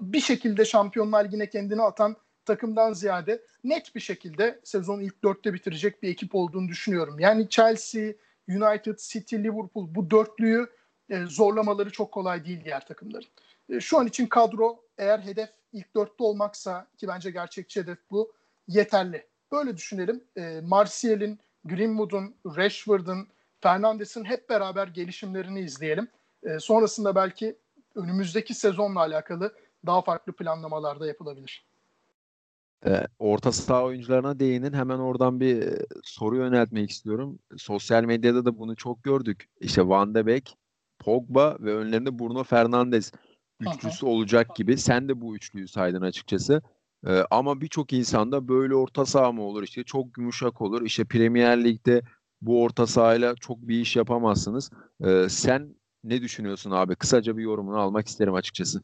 bir şekilde Şampiyonlar Ligi'ne kendini atan takımdan ziyade net bir şekilde sezonu ilk dörtte bitirecek bir ekip olduğunu düşünüyorum. Yani Chelsea, United, City, Liverpool bu dörtlüyü e, zorlamaları çok kolay değil diğer takımların. E, şu an için kadro eğer hedef ilk dörtte olmaksa ki bence gerçekçi hedef bu yeterli. Böyle düşünelim. E, Martial'in, Greenwood'un, Rashford'un, Fernandes'in hep beraber gelişimlerini izleyelim. E, sonrasında belki önümüzdeki sezonla alakalı daha farklı planlamalar da yapılabilir. E, orta saha oyuncularına değinin. Hemen oradan bir soru yöneltmek istiyorum. Sosyal medyada da bunu çok gördük. İşte Van de Beek, Pogba ve önlerinde Bruno Fernandes üçlüsü Aha. olacak gibi. Sen de bu üçlüyü saydın açıkçası. Ee, ama birçok insanda böyle orta saha mı olur işte çok yumuşak olur. İşte Premier Lig'de bu orta sahayla çok bir iş yapamazsınız. E, sen ne düşünüyorsun abi? Kısaca bir yorumunu almak isterim açıkçası.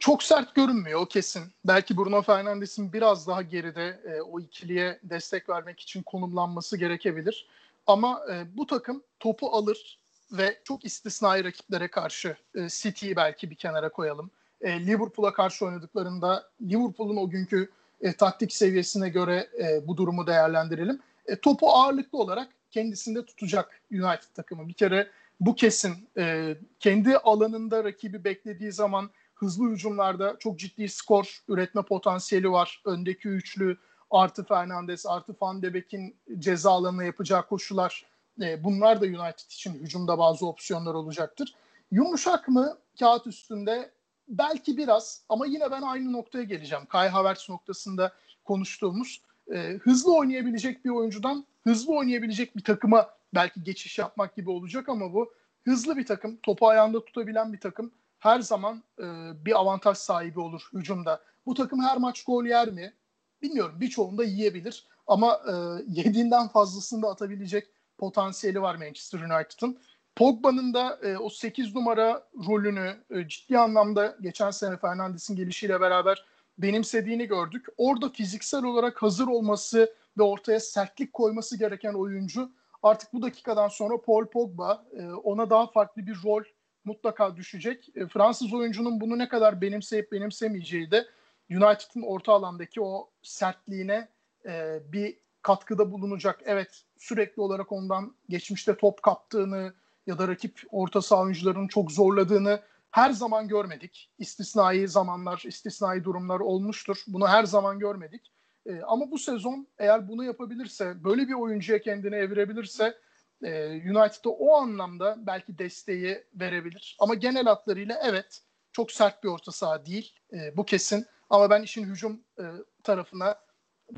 Çok sert görünmüyor o kesin. Belki Bruno Fernandes'in biraz daha geride e, o ikiliye destek vermek için konumlanması gerekebilir. Ama e, bu takım topu alır ve çok istisnai rakiplere karşı e, City'yi belki bir kenara koyalım. E, Liverpool'a karşı oynadıklarında Liverpool'un o günkü e, taktik seviyesine göre e, bu durumu değerlendirelim. E, topu ağırlıklı olarak kendisinde tutacak United takımı. Bir kere bu kesin. E, kendi alanında rakibi beklediği zaman hızlı hücumlarda çok ciddi skor üretme potansiyeli var. Öndeki üçlü artı Fernandes artı Van de Beek'in ceza alanına yapacağı koşular e, bunlar da United için hücumda bazı opsiyonlar olacaktır. Yumuşak mı kağıt üstünde? Belki biraz ama yine ben aynı noktaya geleceğim. Kai Havertz noktasında konuştuğumuz e, hızlı oynayabilecek bir oyuncudan hızlı oynayabilecek bir takıma belki geçiş yapmak gibi olacak ama bu hızlı bir takım, topu ayağında tutabilen bir takım her zaman e, bir avantaj sahibi olur hücumda. Bu takım her maç gol yer mi? Bilmiyorum. Birçoğunda yiyebilir ama e, yediğinden fazlasını da atabilecek potansiyeli var Manchester United'ın. Pogba'nın da e, o 8 numara rolünü e, ciddi anlamda geçen sene Fernandes'in gelişiyle beraber benimsediğini gördük. Orada fiziksel olarak hazır olması ve ortaya sertlik koyması gereken oyuncu artık bu dakikadan sonra Paul Pogba e, ona daha farklı bir rol mutlaka düşecek. E, Fransız oyuncunun bunu ne kadar benimseyip benimsemeyeceği de United'ın orta alandaki o sertliğine e, bir katkıda bulunacak. Evet sürekli olarak ondan geçmişte top kaptığını ya da rakip orta saha oyuncularının çok zorladığını her zaman görmedik. İstisnai zamanlar, istisnai durumlar olmuştur. Bunu her zaman görmedik. E, ama bu sezon eğer bunu yapabilirse, böyle bir oyuncuya kendini evirebilirse e, United'a o anlamda belki desteği verebilir. Ama genel hatlarıyla evet çok sert bir orta saha değil. E, bu kesin. Ama ben işin hücum e, tarafına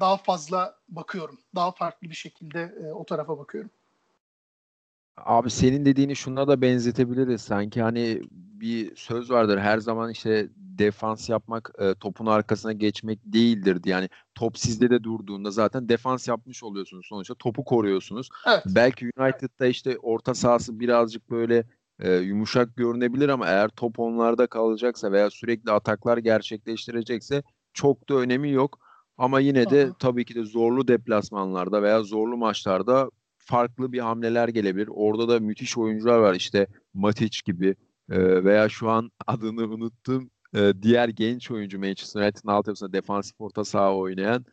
daha fazla bakıyorum. Daha farklı bir şekilde e, o tarafa bakıyorum. Abi senin dediğini şuna da benzetebiliriz. Sanki hani bir söz vardır. Her zaman işte defans yapmak e, topun arkasına geçmek değildir. Yani top sizde de durduğunda zaten defans yapmış oluyorsunuz sonuçta. Topu koruyorsunuz. Evet. Belki United'da işte orta sahası birazcık böyle e, yumuşak görünebilir ama eğer top onlarda kalacaksa veya sürekli ataklar gerçekleştirecekse çok da önemi yok. Ama yine de tabii ki de zorlu deplasmanlarda veya zorlu maçlarda farklı bir hamleler gelebilir. Orada da müthiş oyuncular var işte Matic gibi e, veya şu an adını unuttum e, diğer genç oyuncu Manchester United'ın altyapısında defansif orta saha oynayan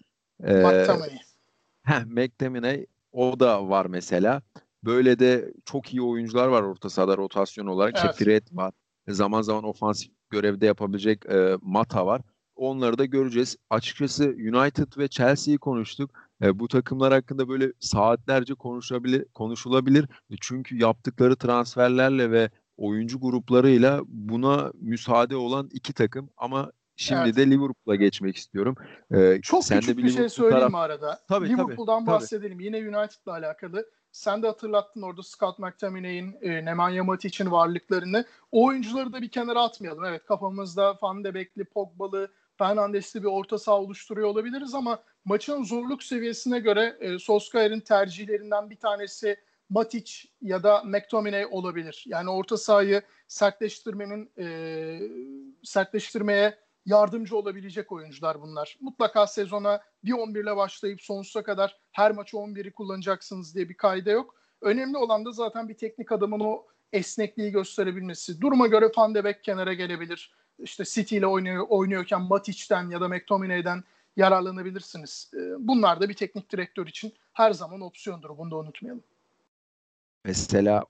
e, McTominay. Heh, McTominay o da var mesela. Böyle de çok iyi oyuncular var orta sahada rotasyon olarak. Evet. Fred var. Zaman zaman ofansif görevde yapabilecek e, Mata var. Onları da göreceğiz. Açıkçası United ve Chelsea'yi konuştuk. E, bu takımlar hakkında böyle saatlerce konuşabilir, konuşulabilir. E, çünkü yaptıkları transferlerle ve oyuncu gruplarıyla buna müsaade olan iki takım ama şimdi evet. de Liverpool'a geçmek istiyorum. Ee, Çok sen küçük de bir, bir şey söyleyeyim taraf... arada. Tabii, Liverpool'dan tabii, bahsedelim. Tabii. Yine United'la alakalı. Sen de hatırlattın orada Scott McTominay'in, e, Nemanja Matic'in varlıklarını. O oyuncuları da bir kenara atmayalım. Evet kafamızda Van de Beek'li, Pogba'lı, Fernandes'li bir orta saha oluşturuyor olabiliriz ama maçın zorluk seviyesine göre e, Solskjaer'in tercihlerinden bir tanesi Matic ya da McTominay olabilir. Yani orta sahayı sertleştirmenin e, sertleştirmeye yardımcı olabilecek oyuncular bunlar. Mutlaka sezona bir 11 ile başlayıp sonsuza kadar her maçı 11'i kullanacaksınız diye bir kaide yok. Önemli olan da zaten bir teknik adamın o esnekliği gösterebilmesi. Duruma göre Van de Beek kenara gelebilir. İşte City ile oynuyor, oynuyorken Matic'ten ya da McTominay'den yararlanabilirsiniz. E, bunlar da bir teknik direktör için her zaman opsiyondur. Bunu da unutmayalım. Mesela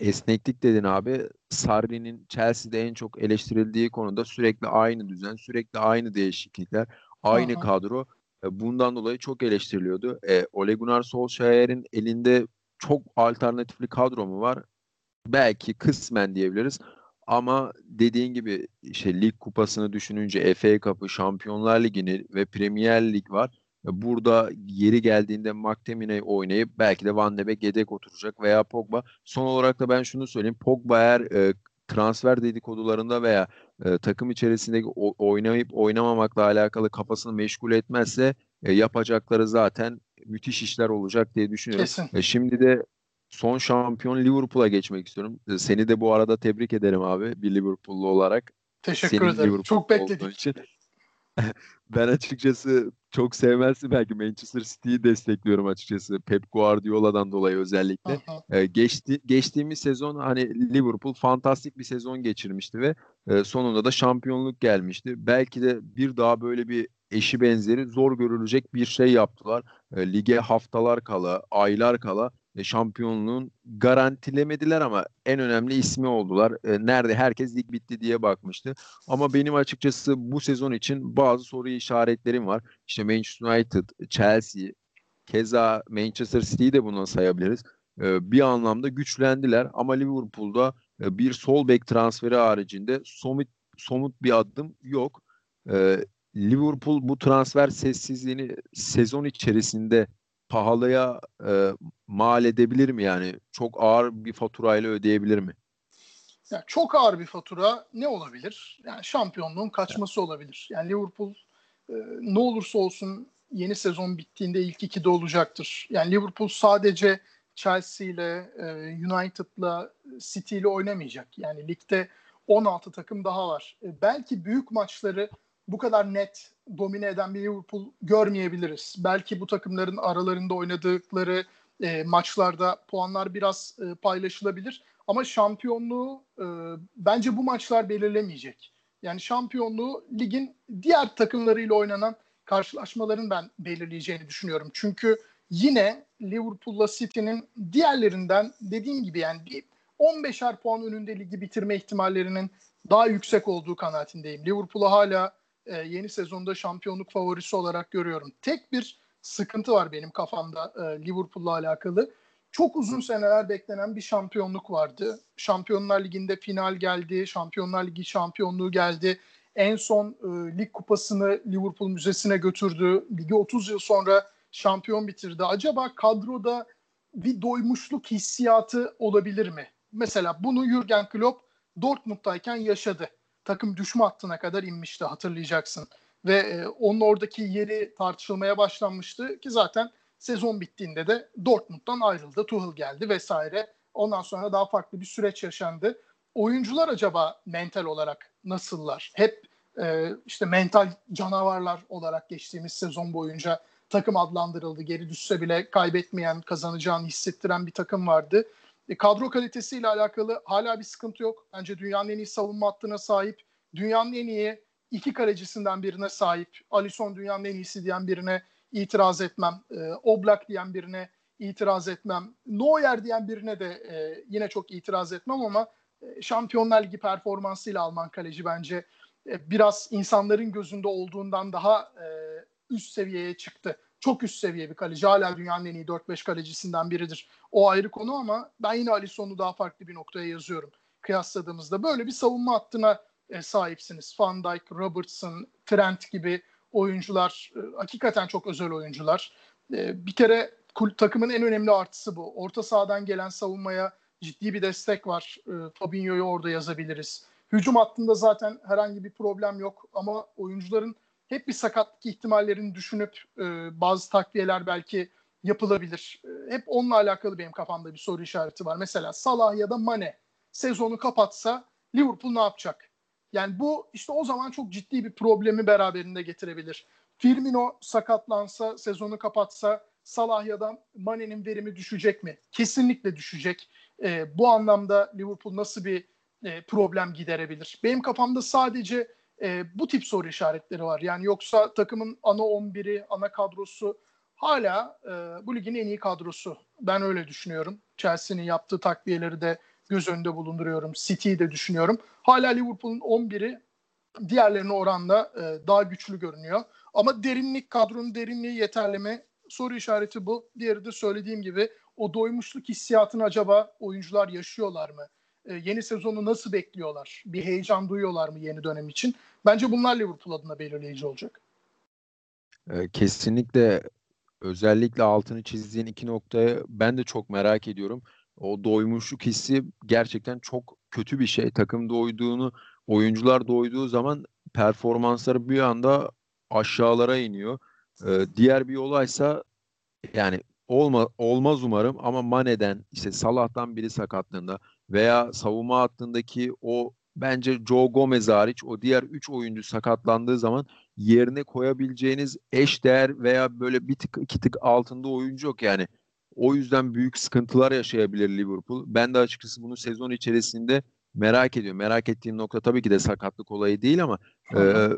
esneklik dedin abi. Sarri'nin Chelsea'de en çok eleştirildiği konuda sürekli aynı düzen, sürekli aynı değişiklikler, aynı Aha. kadro. E, bundan dolayı çok eleştiriliyordu. E, Ole Gunnar Solskjaer'in elinde çok alternatifli kadro mu var? Belki kısmen diyebiliriz. Ama dediğin gibi işte lig kupasını düşününce FA Cup'ı, Şampiyonlar Ligi'ni ve Premier Lig var. Burada yeri geldiğinde McTominay oynayıp belki de Van de Beek yedek oturacak veya Pogba. Son olarak da ben şunu söyleyeyim. Pogba eğer e, transfer dedikodularında veya e, takım içerisindeki o, oynayıp oynamamakla alakalı kafasını meşgul etmezse e, yapacakları zaten müthiş işler olacak diye düşünüyorum. Kesin. E, şimdi de son şampiyon Liverpool'a geçmek istiyorum. Seni de bu arada tebrik ederim abi bir Liverpool'lu olarak. Teşekkür Senin ederim. Liverpool Çok bekledik. Için. ben açıkçası çok sevmezsin belki Manchester City'yi destekliyorum açıkçası Pep Guardiola'dan dolayı özellikle. Ee, geçti, geçtiğimiz sezon hani Liverpool fantastik bir sezon geçirmişti ve e, sonunda da şampiyonluk gelmişti. Belki de bir daha böyle bir eşi benzeri zor görülecek bir şey yaptılar. E, lige haftalar kala, aylar kala şampiyonluğun garantilemediler ama en önemli ismi oldular. E, nerede herkes lig bitti diye bakmıştı. Ama benim açıkçası bu sezon için bazı soru işaretlerim var. İşte Manchester United, Chelsea, keza Manchester City'yi de buna sayabiliriz. E, bir anlamda güçlendiler ama Liverpool'da e, bir sol bek transferi haricinde somut, somut bir adım yok. E, Liverpool bu transfer sessizliğini sezon içerisinde pahalıya e, mal edebilir mi yani? Çok ağır bir faturayla ödeyebilir mi? Yani çok ağır bir fatura ne olabilir? Yani şampiyonluğun kaçması olabilir. Yani Liverpool e, ne olursa olsun yeni sezon bittiğinde ilk ikide olacaktır. Yani Liverpool sadece Chelsea ile, e, United'la, City ile oynamayacak. Yani ligde 16 takım daha var. E, belki büyük maçları bu kadar net domine eden bir Liverpool görmeyebiliriz. Belki bu takımların aralarında oynadıkları e, maçlarda puanlar biraz e, paylaşılabilir. Ama şampiyonluğu e, bence bu maçlar belirlemeyecek. Yani şampiyonluğu ligin diğer takımlarıyla oynanan karşılaşmaların ben belirleyeceğini düşünüyorum. Çünkü yine Liverpool'la City'nin diğerlerinden dediğim gibi yani bir 15'er puan önünde ligi bitirme ihtimallerinin daha yüksek olduğu kanaatindeyim. Liverpool'u hala e, yeni sezonda şampiyonluk favorisi olarak görüyorum. Tek bir sıkıntı var benim kafamda e, Liverpool'la alakalı. Çok uzun seneler beklenen bir şampiyonluk vardı. Şampiyonlar Ligi'nde final geldi, Şampiyonlar Ligi şampiyonluğu geldi. En son e, lig kupasını Liverpool Müzesi'ne götürdü. Ligi 30 yıl sonra şampiyon bitirdi. Acaba kadroda bir doymuşluk hissiyatı olabilir mi? Mesela bunu Jurgen Klopp Dortmund'dayken yaşadı takım düşme hattına kadar inmişti hatırlayacaksın. Ve e, onun oradaki yeri tartışılmaya başlanmıştı ki zaten sezon bittiğinde de Dortmund'dan ayrıldı. Tuchel geldi vesaire. Ondan sonra daha farklı bir süreç yaşandı. Oyuncular acaba mental olarak nasıllar? Hep e, işte mental canavarlar olarak geçtiğimiz sezon boyunca takım adlandırıldı. Geri düşse bile kaybetmeyen, kazanacağını hissettiren bir takım vardı. E, kadro kalitesiyle alakalı hala bir sıkıntı yok. Bence dünyanın en iyi savunma hattına sahip. Dünyanın en iyi iki kalecisinden birine sahip. Alisson dünyanın en iyisi diyen birine itiraz etmem. E, Oblak diyen birine itiraz etmem. Neuer diyen birine de e, yine çok itiraz etmem ama e, Şampiyonlar Ligi performansıyla Alman kaleci bence e, biraz insanların gözünde olduğundan daha e, üst seviyeye çıktı çok üst seviye bir kaleci. Hala dünyanın en iyi 4-5 kalecisinden biridir. O ayrı konu ama ben yine Alisson'u daha farklı bir noktaya yazıyorum. Kıyasladığımızda böyle bir savunma hattına e, sahipsiniz. Van Dijk, Robertson, Trent gibi oyuncular e, hakikaten çok özel oyuncular. E, bir kere takımın en önemli artısı bu. Orta sahadan gelen savunmaya ciddi bir destek var. E, Fabinho'yu orada yazabiliriz. Hücum hattında zaten herhangi bir problem yok ama oyuncuların hep bir sakatlık ihtimallerini düşünüp e, bazı takviyeler belki yapılabilir. E, hep onunla alakalı benim kafamda bir soru işareti var. Mesela Salah ya da Mane sezonu kapatsa Liverpool ne yapacak? Yani bu işte o zaman çok ciddi bir problemi beraberinde getirebilir. Firmino sakatlansa, sezonu kapatsa Salah ya da Mane'nin verimi düşecek mi? Kesinlikle düşecek. E, bu anlamda Liverpool nasıl bir e, problem giderebilir? Benim kafamda sadece e, bu tip soru işaretleri var. Yani yoksa takımın ana 11'i, ana kadrosu hala e, bu ligin en iyi kadrosu. Ben öyle düşünüyorum. Chelsea'nin yaptığı takviyeleri de göz önünde bulunduruyorum. City'yi de düşünüyorum. Hala Liverpool'un 11'i diğerlerine oranla e, daha güçlü görünüyor. Ama derinlik, kadronun derinliği yeterli mi? Soru işareti bu. Diğeri de söylediğim gibi o doymuşluk hissiyatını acaba oyuncular yaşıyorlar mı? E, yeni sezonu nasıl bekliyorlar? Bir heyecan duyuyorlar mı yeni dönem için? Bence bunlar Liverpool adına belirleyici olacak. E, kesinlikle özellikle altını çizdiğin iki noktaya ben de çok merak ediyorum. O doymuşluk hissi gerçekten çok kötü bir şey. Takım doyduğunu, oyuncular doyduğu zaman performansları bir anda aşağılara iniyor. Ee, diğer bir olaysa yani olma, olmaz umarım ama Mane'den işte Salah'tan biri sakatlığında veya savunma hattındaki o bence Joe Gomez hariç o diğer 3 oyuncu sakatlandığı zaman yerine koyabileceğiniz eş değer veya böyle bir tık iki tık altında oyuncu yok yani. O yüzden büyük sıkıntılar yaşayabilir Liverpool. Ben de açıkçası bunu sezon içerisinde merak ediyorum. Merak ettiğim nokta tabii ki de sakatlık olayı değil ama e,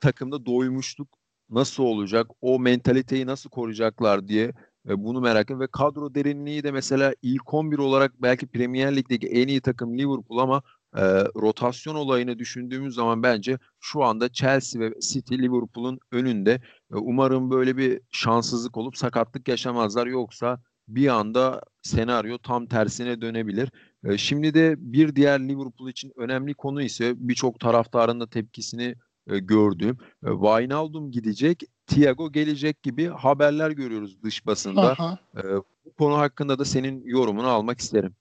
takımda doymuşluk nasıl olacak? O mentaliteyi nasıl koruyacaklar diye e, bunu merak ediyorum. Ve kadro derinliği de mesela ilk 11 olarak belki Premier Lig'deki en iyi takım Liverpool ama e, rotasyon olayını düşündüğümüz zaman bence şu anda Chelsea ve City Liverpool'un önünde. E, umarım böyle bir şanssızlık olup sakatlık yaşamazlar. Yoksa bir anda senaryo tam tersine dönebilir. E, şimdi de bir diğer Liverpool için önemli konu ise birçok taraftarın da tepkisini e, gördüğüm e, Wijnaldum gidecek, Thiago gelecek gibi haberler görüyoruz dış basında. E, bu konu hakkında da senin yorumunu almak isterim.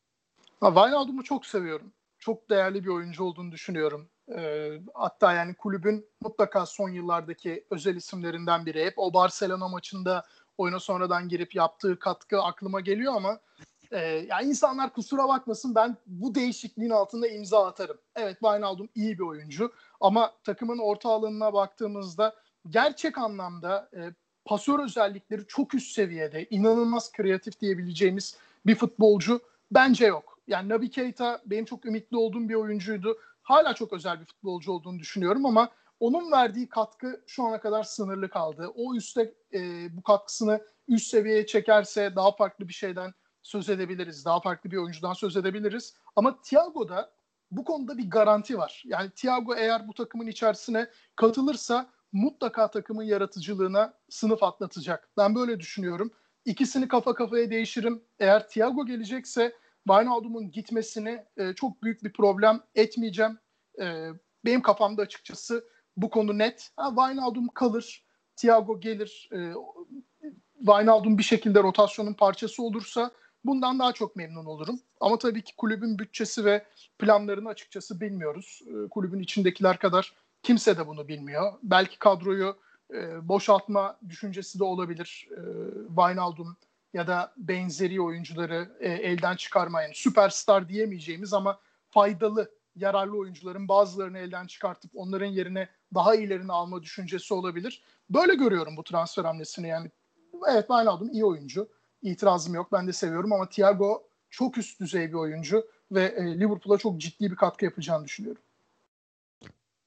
Ha, Wijnaldum'u çok seviyorum. Çok değerli bir oyuncu olduğunu düşünüyorum. E, hatta yani kulübün mutlaka son yıllardaki özel isimlerinden biri. Hep o Barcelona maçında oyuna sonradan girip yaptığı katkı aklıma geliyor ama e, yani insanlar kusura bakmasın ben bu değişikliğin altında imza atarım. Evet Wijnaldum iyi bir oyuncu ama takımın orta alanına baktığımızda gerçek anlamda e, pasör özellikleri çok üst seviyede, inanılmaz kreatif diyebileceğimiz bir futbolcu bence yok. Yani Naby Keita benim çok ümitli olduğum bir oyuncuydu. Hala çok özel bir futbolcu olduğunu düşünüyorum ama onun verdiği katkı şu ana kadar sınırlı kaldı. O üstte e, bu katkısını üst seviyeye çekerse daha farklı bir şeyden söz edebiliriz. Daha farklı bir oyuncudan söz edebiliriz. Ama Thiago'da bu konuda bir garanti var. Yani Thiago eğer bu takımın içerisine katılırsa mutlaka takımın yaratıcılığına sınıf atlatacak. Ben böyle düşünüyorum. İkisini kafa kafaya değişirim. Eğer Thiago gelecekse Wijnaldum'un gitmesini e, çok büyük bir problem etmeyeceğim. E, benim kafamda açıkçası bu konu net. Ha, Wijnaldum kalır, Thiago gelir. E, Wijnaldum bir şekilde rotasyonun parçası olursa bundan daha çok memnun olurum. Ama tabii ki kulübün bütçesi ve planlarını açıkçası bilmiyoruz. E, kulübün içindekiler kadar kimse de bunu bilmiyor. Belki kadroyu e, boşaltma düşüncesi de olabilir. E, Wijnaldum ya da benzeri oyuncuları e, elden çıkarmayın. Süperstar diyemeyeceğimiz ama faydalı, yararlı oyuncuların bazılarını elden çıkartıp onların yerine daha iyilerini alma düşüncesi olabilir. Böyle görüyorum bu transfer hamlesini yani. Evet Wijnaldum iyi oyuncu. İtirazım yok. Ben de seviyorum ama Thiago çok üst düzey bir oyuncu ve e, Liverpool'a çok ciddi bir katkı yapacağını düşünüyorum.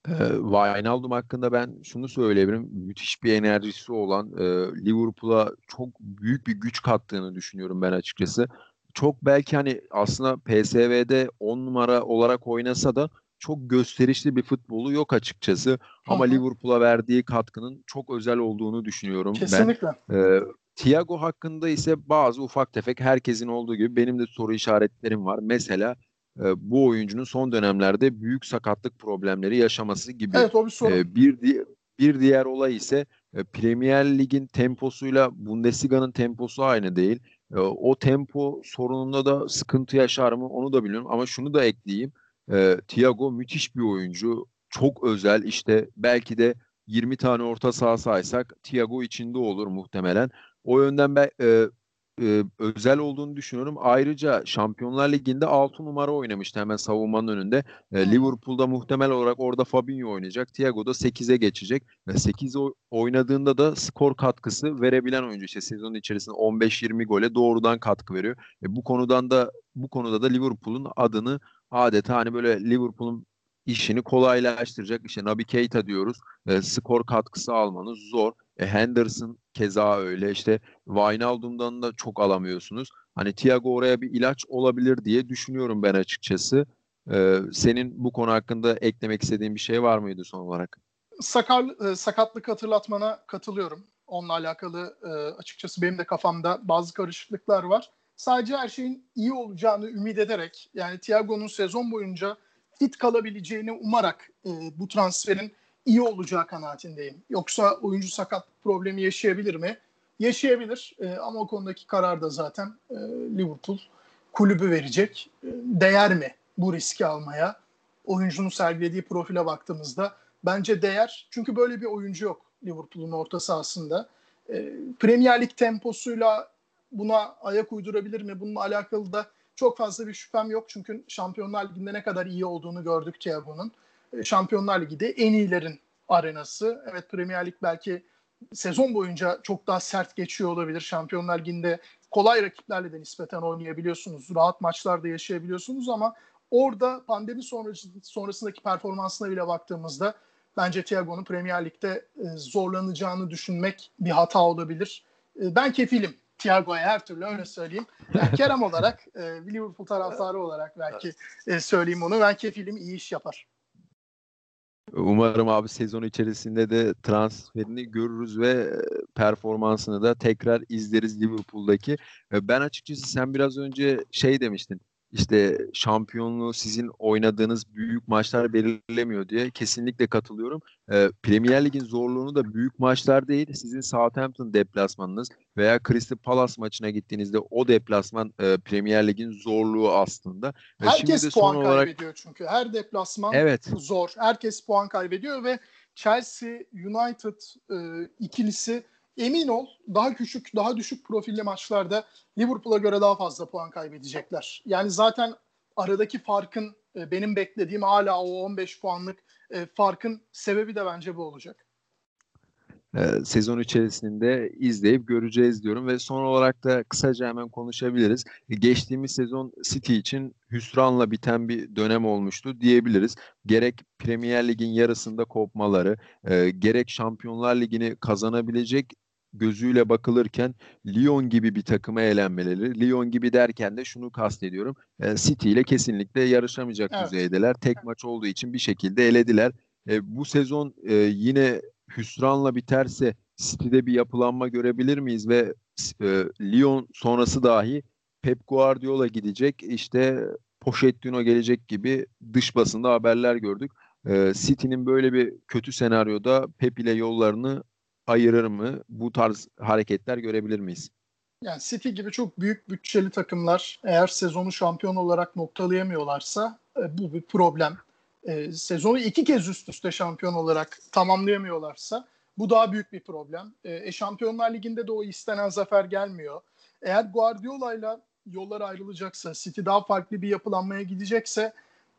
E, Wijnaldum hakkında ben şunu söyleyebilirim. Müthiş bir enerjisi olan e, Liverpool'a çok büyük bir güç kattığını düşünüyorum ben açıkçası. Çok belki hani aslında PSV'de 10 numara olarak oynasa da çok gösterişli bir futbolu yok açıkçası. Ama Liverpool'a verdiği katkının çok özel olduğunu düşünüyorum Kesinlikle. ben. E, Thiago hakkında ise bazı ufak tefek herkesin olduğu gibi benim de soru işaretlerim var. Mesela e, bu oyuncunun son dönemlerde büyük sakatlık problemleri yaşaması gibi. Evet o bir sorun. E, bir, di- bir diğer olay ise e, Premier Lig'in temposuyla Bundesliga'nın temposu aynı değil. E, o tempo sorununda da sıkıntı yaşar mı onu da bilmiyorum ama şunu da ekleyeyim. E, Thiago müthiş bir oyuncu. Çok özel işte belki de 20 tane orta saha saysak Thiago içinde olur muhtemelen. O yönden ben e, e, özel olduğunu düşünüyorum. Ayrıca Şampiyonlar Ligi'nde 6 numara oynamıştı hemen savunmanın önünde. E, Liverpool'da muhtemel olarak orada Fabinho oynayacak. Thiago da 8'e geçecek. Ve 8 oynadığında da skor katkısı verebilen oyuncu. İşte sezon içerisinde 15-20 gole doğrudan katkı veriyor. E, bu konudan da bu konuda da Liverpool'un adını adeta hani böyle Liverpool'un işini kolaylaştıracak. İşte Naby Keita diyoruz. E, skor katkısı almanız zor. E, Henderson keza öyle. İşte Wijnaldum'dan da çok alamıyorsunuz. Hani Thiago oraya bir ilaç olabilir diye düşünüyorum ben açıkçası. E, senin bu konu hakkında eklemek istediğin bir şey var mıydı son olarak? Sakar, e, sakatlık hatırlatmana katılıyorum. Onunla alakalı e, açıkçası benim de kafamda bazı karışıklıklar var. Sadece her şeyin iyi olacağını ümit ederek yani Thiago'nun sezon boyunca fit kalabileceğini umarak e, bu transferin iyi olacağı kanaatindeyim. Yoksa oyuncu sakat problemi yaşayabilir mi? Yaşayabilir e, ama o konudaki karar da zaten e, Liverpool kulübü verecek. E, değer mi bu riski almaya? Oyuncunun sergilediği profile baktığımızda bence değer. Çünkü böyle bir oyuncu yok Liverpool'un orta sahasında. E, Premier Lig temposuyla buna ayak uydurabilir mi? Bununla alakalı da çok fazla bir şüphem yok. Çünkü Şampiyonlar Ligi'nde ne kadar iyi olduğunu gördük Thiago'nun. Şampiyonlar Ligi'de en iyilerin arenası. Evet Premier Lig belki sezon boyunca çok daha sert geçiyor olabilir. Şampiyonlar Ligi'nde kolay rakiplerle de nispeten oynayabiliyorsunuz. Rahat maçlarda yaşayabiliyorsunuz ama orada pandemi sonrası, sonrasındaki performansına bile baktığımızda bence Thiago'nun Premier Lig'de e, zorlanacağını düşünmek bir hata olabilir. E, ben kefilim Thiago'ya her türlü öyle söyleyeyim. Yani Kerem olarak, e, Liverpool taraftarı olarak belki söyleyeyim onu. Ben kefilim iyi iş yapar. Umarım abi sezon içerisinde de transferini görürüz ve performansını da tekrar izleriz Liverpool'daki. Ben açıkçası sen biraz önce şey demiştin işte şampiyonluğu sizin oynadığınız büyük maçlar belirlemiyor diye kesinlikle katılıyorum. Ee, Premier Lig'in zorluğunu da büyük maçlar değil, sizin Southampton deplasmanınız veya Crystal Palace maçına gittiğinizde o deplasman e, Premier Lig'in zorluğu aslında. Herkes Şimdi puan olarak... kaybediyor çünkü. Her deplasman evet. zor. Herkes puan kaybediyor ve Chelsea United e, ikilisi emin ol daha küçük, daha düşük profilli maçlarda Liverpool'a göre daha fazla puan kaybedecekler. Yani zaten aradaki farkın e, benim beklediğim hala o 15 puanlık e, farkın sebebi de bence bu olacak. Ee, sezon içerisinde izleyip göreceğiz diyorum ve son olarak da kısaca hemen konuşabiliriz. Geçtiğimiz sezon City için hüsranla biten bir dönem olmuştu diyebiliriz. Gerek Premier Lig'in yarısında kopmaları, e, gerek Şampiyonlar Ligi'ni kazanabilecek gözüyle bakılırken Lyon gibi bir takıma eğlenmeleri. Lyon gibi derken de şunu kastediyorum. E, City ile kesinlikle yarışamayacak evet. düzeydeler. Tek maç olduğu için bir şekilde elediler. E, bu sezon e, yine hüsranla biterse City'de bir yapılanma görebilir miyiz ve e, Lyon sonrası dahi Pep Guardiola gidecek işte Pochettino gelecek gibi dış basında haberler gördük. E, City'nin böyle bir kötü senaryoda Pep ile yollarını ayırır mı? Bu tarz hareketler görebilir miyiz? Yani City gibi çok büyük bütçeli takımlar eğer sezonu şampiyon olarak noktalayamıyorlarsa e, bu bir problem. E, sezonu iki kez üst üste şampiyon olarak tamamlayamıyorlarsa bu daha büyük bir problem. E, e Şampiyonlar Ligi'nde de o istenen zafer gelmiyor. Eğer Guardiola'yla yollar ayrılacaksa, City daha farklı bir yapılanmaya gidecekse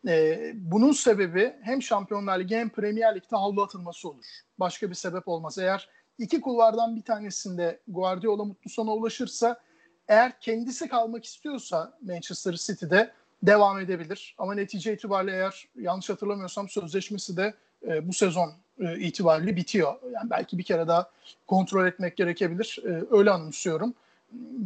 e, bunun sebebi hem Şampiyonlar Ligi hem Premier Lig'de havlu atılması olur. Başka bir sebep olmaz. Eğer iki kulvardan bir tanesinde Guardiola mutlu sona ulaşırsa eğer kendisi kalmak istiyorsa Manchester City'de devam edebilir. Ama netice itibariyle eğer yanlış hatırlamıyorsam sözleşmesi de e, bu sezon e, itibariyle bitiyor. Yani belki bir kere daha kontrol etmek gerekebilir. E, öyle anımsıyorum.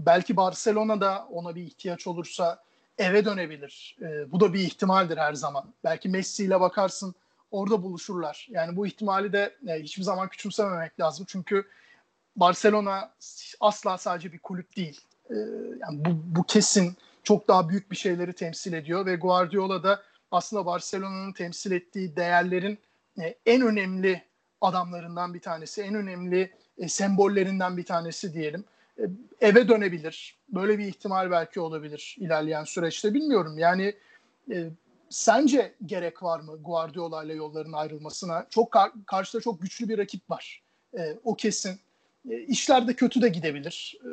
Belki Barcelona da ona bir ihtiyaç olursa eve dönebilir. E, bu da bir ihtimaldir her zaman. Belki Messi ile bakarsın orada buluşurlar. Yani bu ihtimali de e, hiçbir zaman küçümsememek lazım. Çünkü Barcelona asla sadece bir kulüp değil. E, yani bu, bu kesin çok daha büyük bir şeyleri temsil ediyor ve Guardiola da aslında Barcelona'nın temsil ettiği değerlerin e, en önemli adamlarından bir tanesi, en önemli e, sembollerinden bir tanesi diyelim. E, eve dönebilir. Böyle bir ihtimal belki olabilir ilerleyen süreçte bilmiyorum. Yani e, sence gerek var mı Guardiola ile yolların ayrılmasına? Çok kar- karşıda çok güçlü bir rakip var. E, o kesin. E, işler de kötü de gidebilir. E,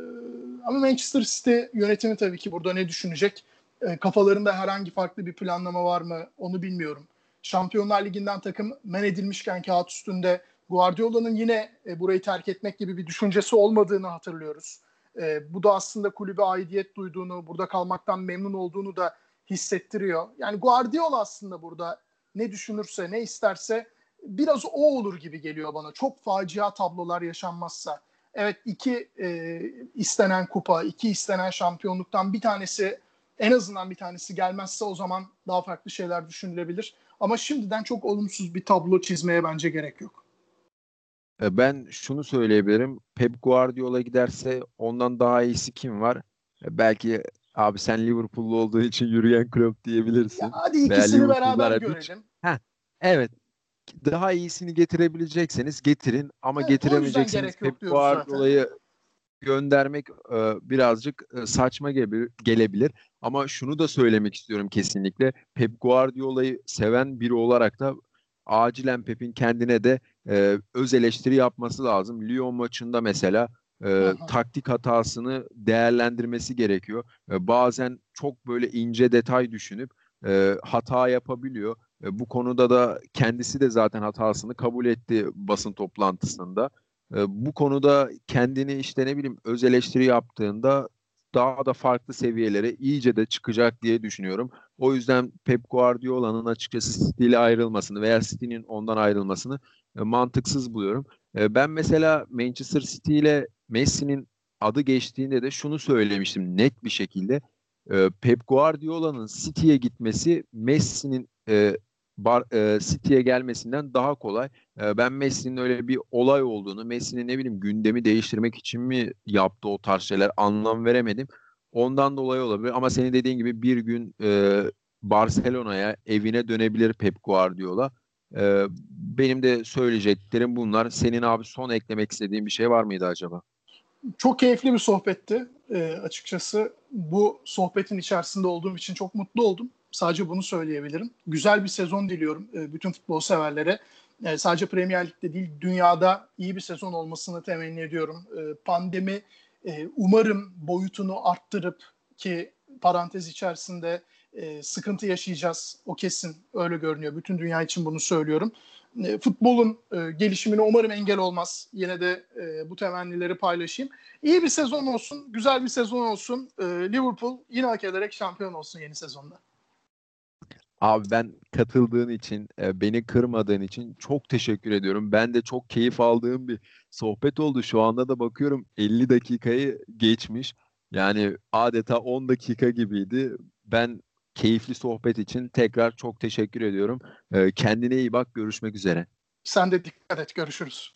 ama Manchester City yönetimi tabii ki burada ne düşünecek? E, kafalarında herhangi farklı bir planlama var mı? Onu bilmiyorum. Şampiyonlar Ligi'nden takım men edilmişken kağıt üstünde Guardiola'nın yine e, burayı terk etmek gibi bir düşüncesi olmadığını hatırlıyoruz. E, bu da aslında kulübe aidiyet duyduğunu, burada kalmaktan memnun olduğunu da hissettiriyor. Yani Guardiola aslında burada ne düşünürse, ne isterse biraz o olur gibi geliyor bana. Çok facia tablolar yaşanmazsa. Evet iki e, istenen kupa, iki istenen şampiyonluktan bir tanesi en azından bir tanesi gelmezse o zaman daha farklı şeyler düşünülebilir. Ama şimdiden çok olumsuz bir tablo çizmeye bence gerek yok. E, ben şunu söyleyebilirim. Pep Guardiola giderse ondan daha iyisi kim var? E, belki Abi sen Liverpool'lu olduğu için yürüyen Klopp diyebilirsin. Ya hadi ikisini beraber görelim. Heh, evet. Daha iyisini getirebilecekseniz getirin ama evet, getiremeyecekseniz Pep Guardiola'yı göndermek e, birazcık e, saçma gibi gelebilir. Ama şunu da söylemek istiyorum kesinlikle. Pep Guardiola'yı seven biri olarak da acilen Pep'in kendine de e, öz eleştiri yapması lazım. Lyon maçında mesela e, taktik hatasını değerlendirmesi gerekiyor. E, bazen çok böyle ince detay düşünüp e, hata yapabiliyor. E, bu konuda da kendisi de zaten hatasını kabul etti basın toplantısında. E, bu konuda kendini işte ne bileyim öz eleştiri yaptığında daha da farklı seviyelere iyice de çıkacak diye düşünüyorum. O yüzden Pep Guardiola'nın açıkçası City ile ayrılmasını veya City'nin ondan ayrılmasını e, mantıksız buluyorum. E, ben mesela Manchester City ile Messi'nin adı geçtiğinde de şunu söylemiştim net bir şekilde. E, Pep Guardiola'nın City'ye gitmesi Messi'nin e, City'ye gelmesinden daha kolay. Ben Messi'nin öyle bir olay olduğunu, Messi'nin ne bileyim gündemi değiştirmek için mi yaptı o tarz şeyler anlam veremedim. Ondan dolayı olabilir ama senin dediğin gibi bir gün Barcelona'ya evine dönebilir Pep Guardiola. E, benim de söyleyeceklerim bunlar. Senin abi son eklemek istediğin bir şey var mıydı acaba? Çok keyifli bir sohbetti e, açıkçası. Bu sohbetin içerisinde olduğum için çok mutlu oldum. Sadece bunu söyleyebilirim. Güzel bir sezon diliyorum e, bütün futbol severlere. E, sadece Premier Lig'de değil, dünyada iyi bir sezon olmasını temenni ediyorum. E, pandemi e, umarım boyutunu arttırıp ki parantez içerisinde e, sıkıntı yaşayacağız. O kesin öyle görünüyor. Bütün dünya için bunu söylüyorum. E, futbolun e, gelişimine umarım engel olmaz. Yine de e, bu temennileri paylaşayım. İyi bir sezon olsun, güzel bir sezon olsun. E, Liverpool yine hak ederek şampiyon olsun yeni sezonda. Abi ben katıldığın için, e, beni kırmadığın için çok teşekkür ediyorum. Ben de çok keyif aldığım bir sohbet oldu. Şu anda da bakıyorum 50 dakikayı geçmiş. Yani adeta 10 dakika gibiydi. Ben keyifli sohbet için tekrar çok teşekkür ediyorum. E, kendine iyi bak, görüşmek üzere. Sen de dikkat et, görüşürüz.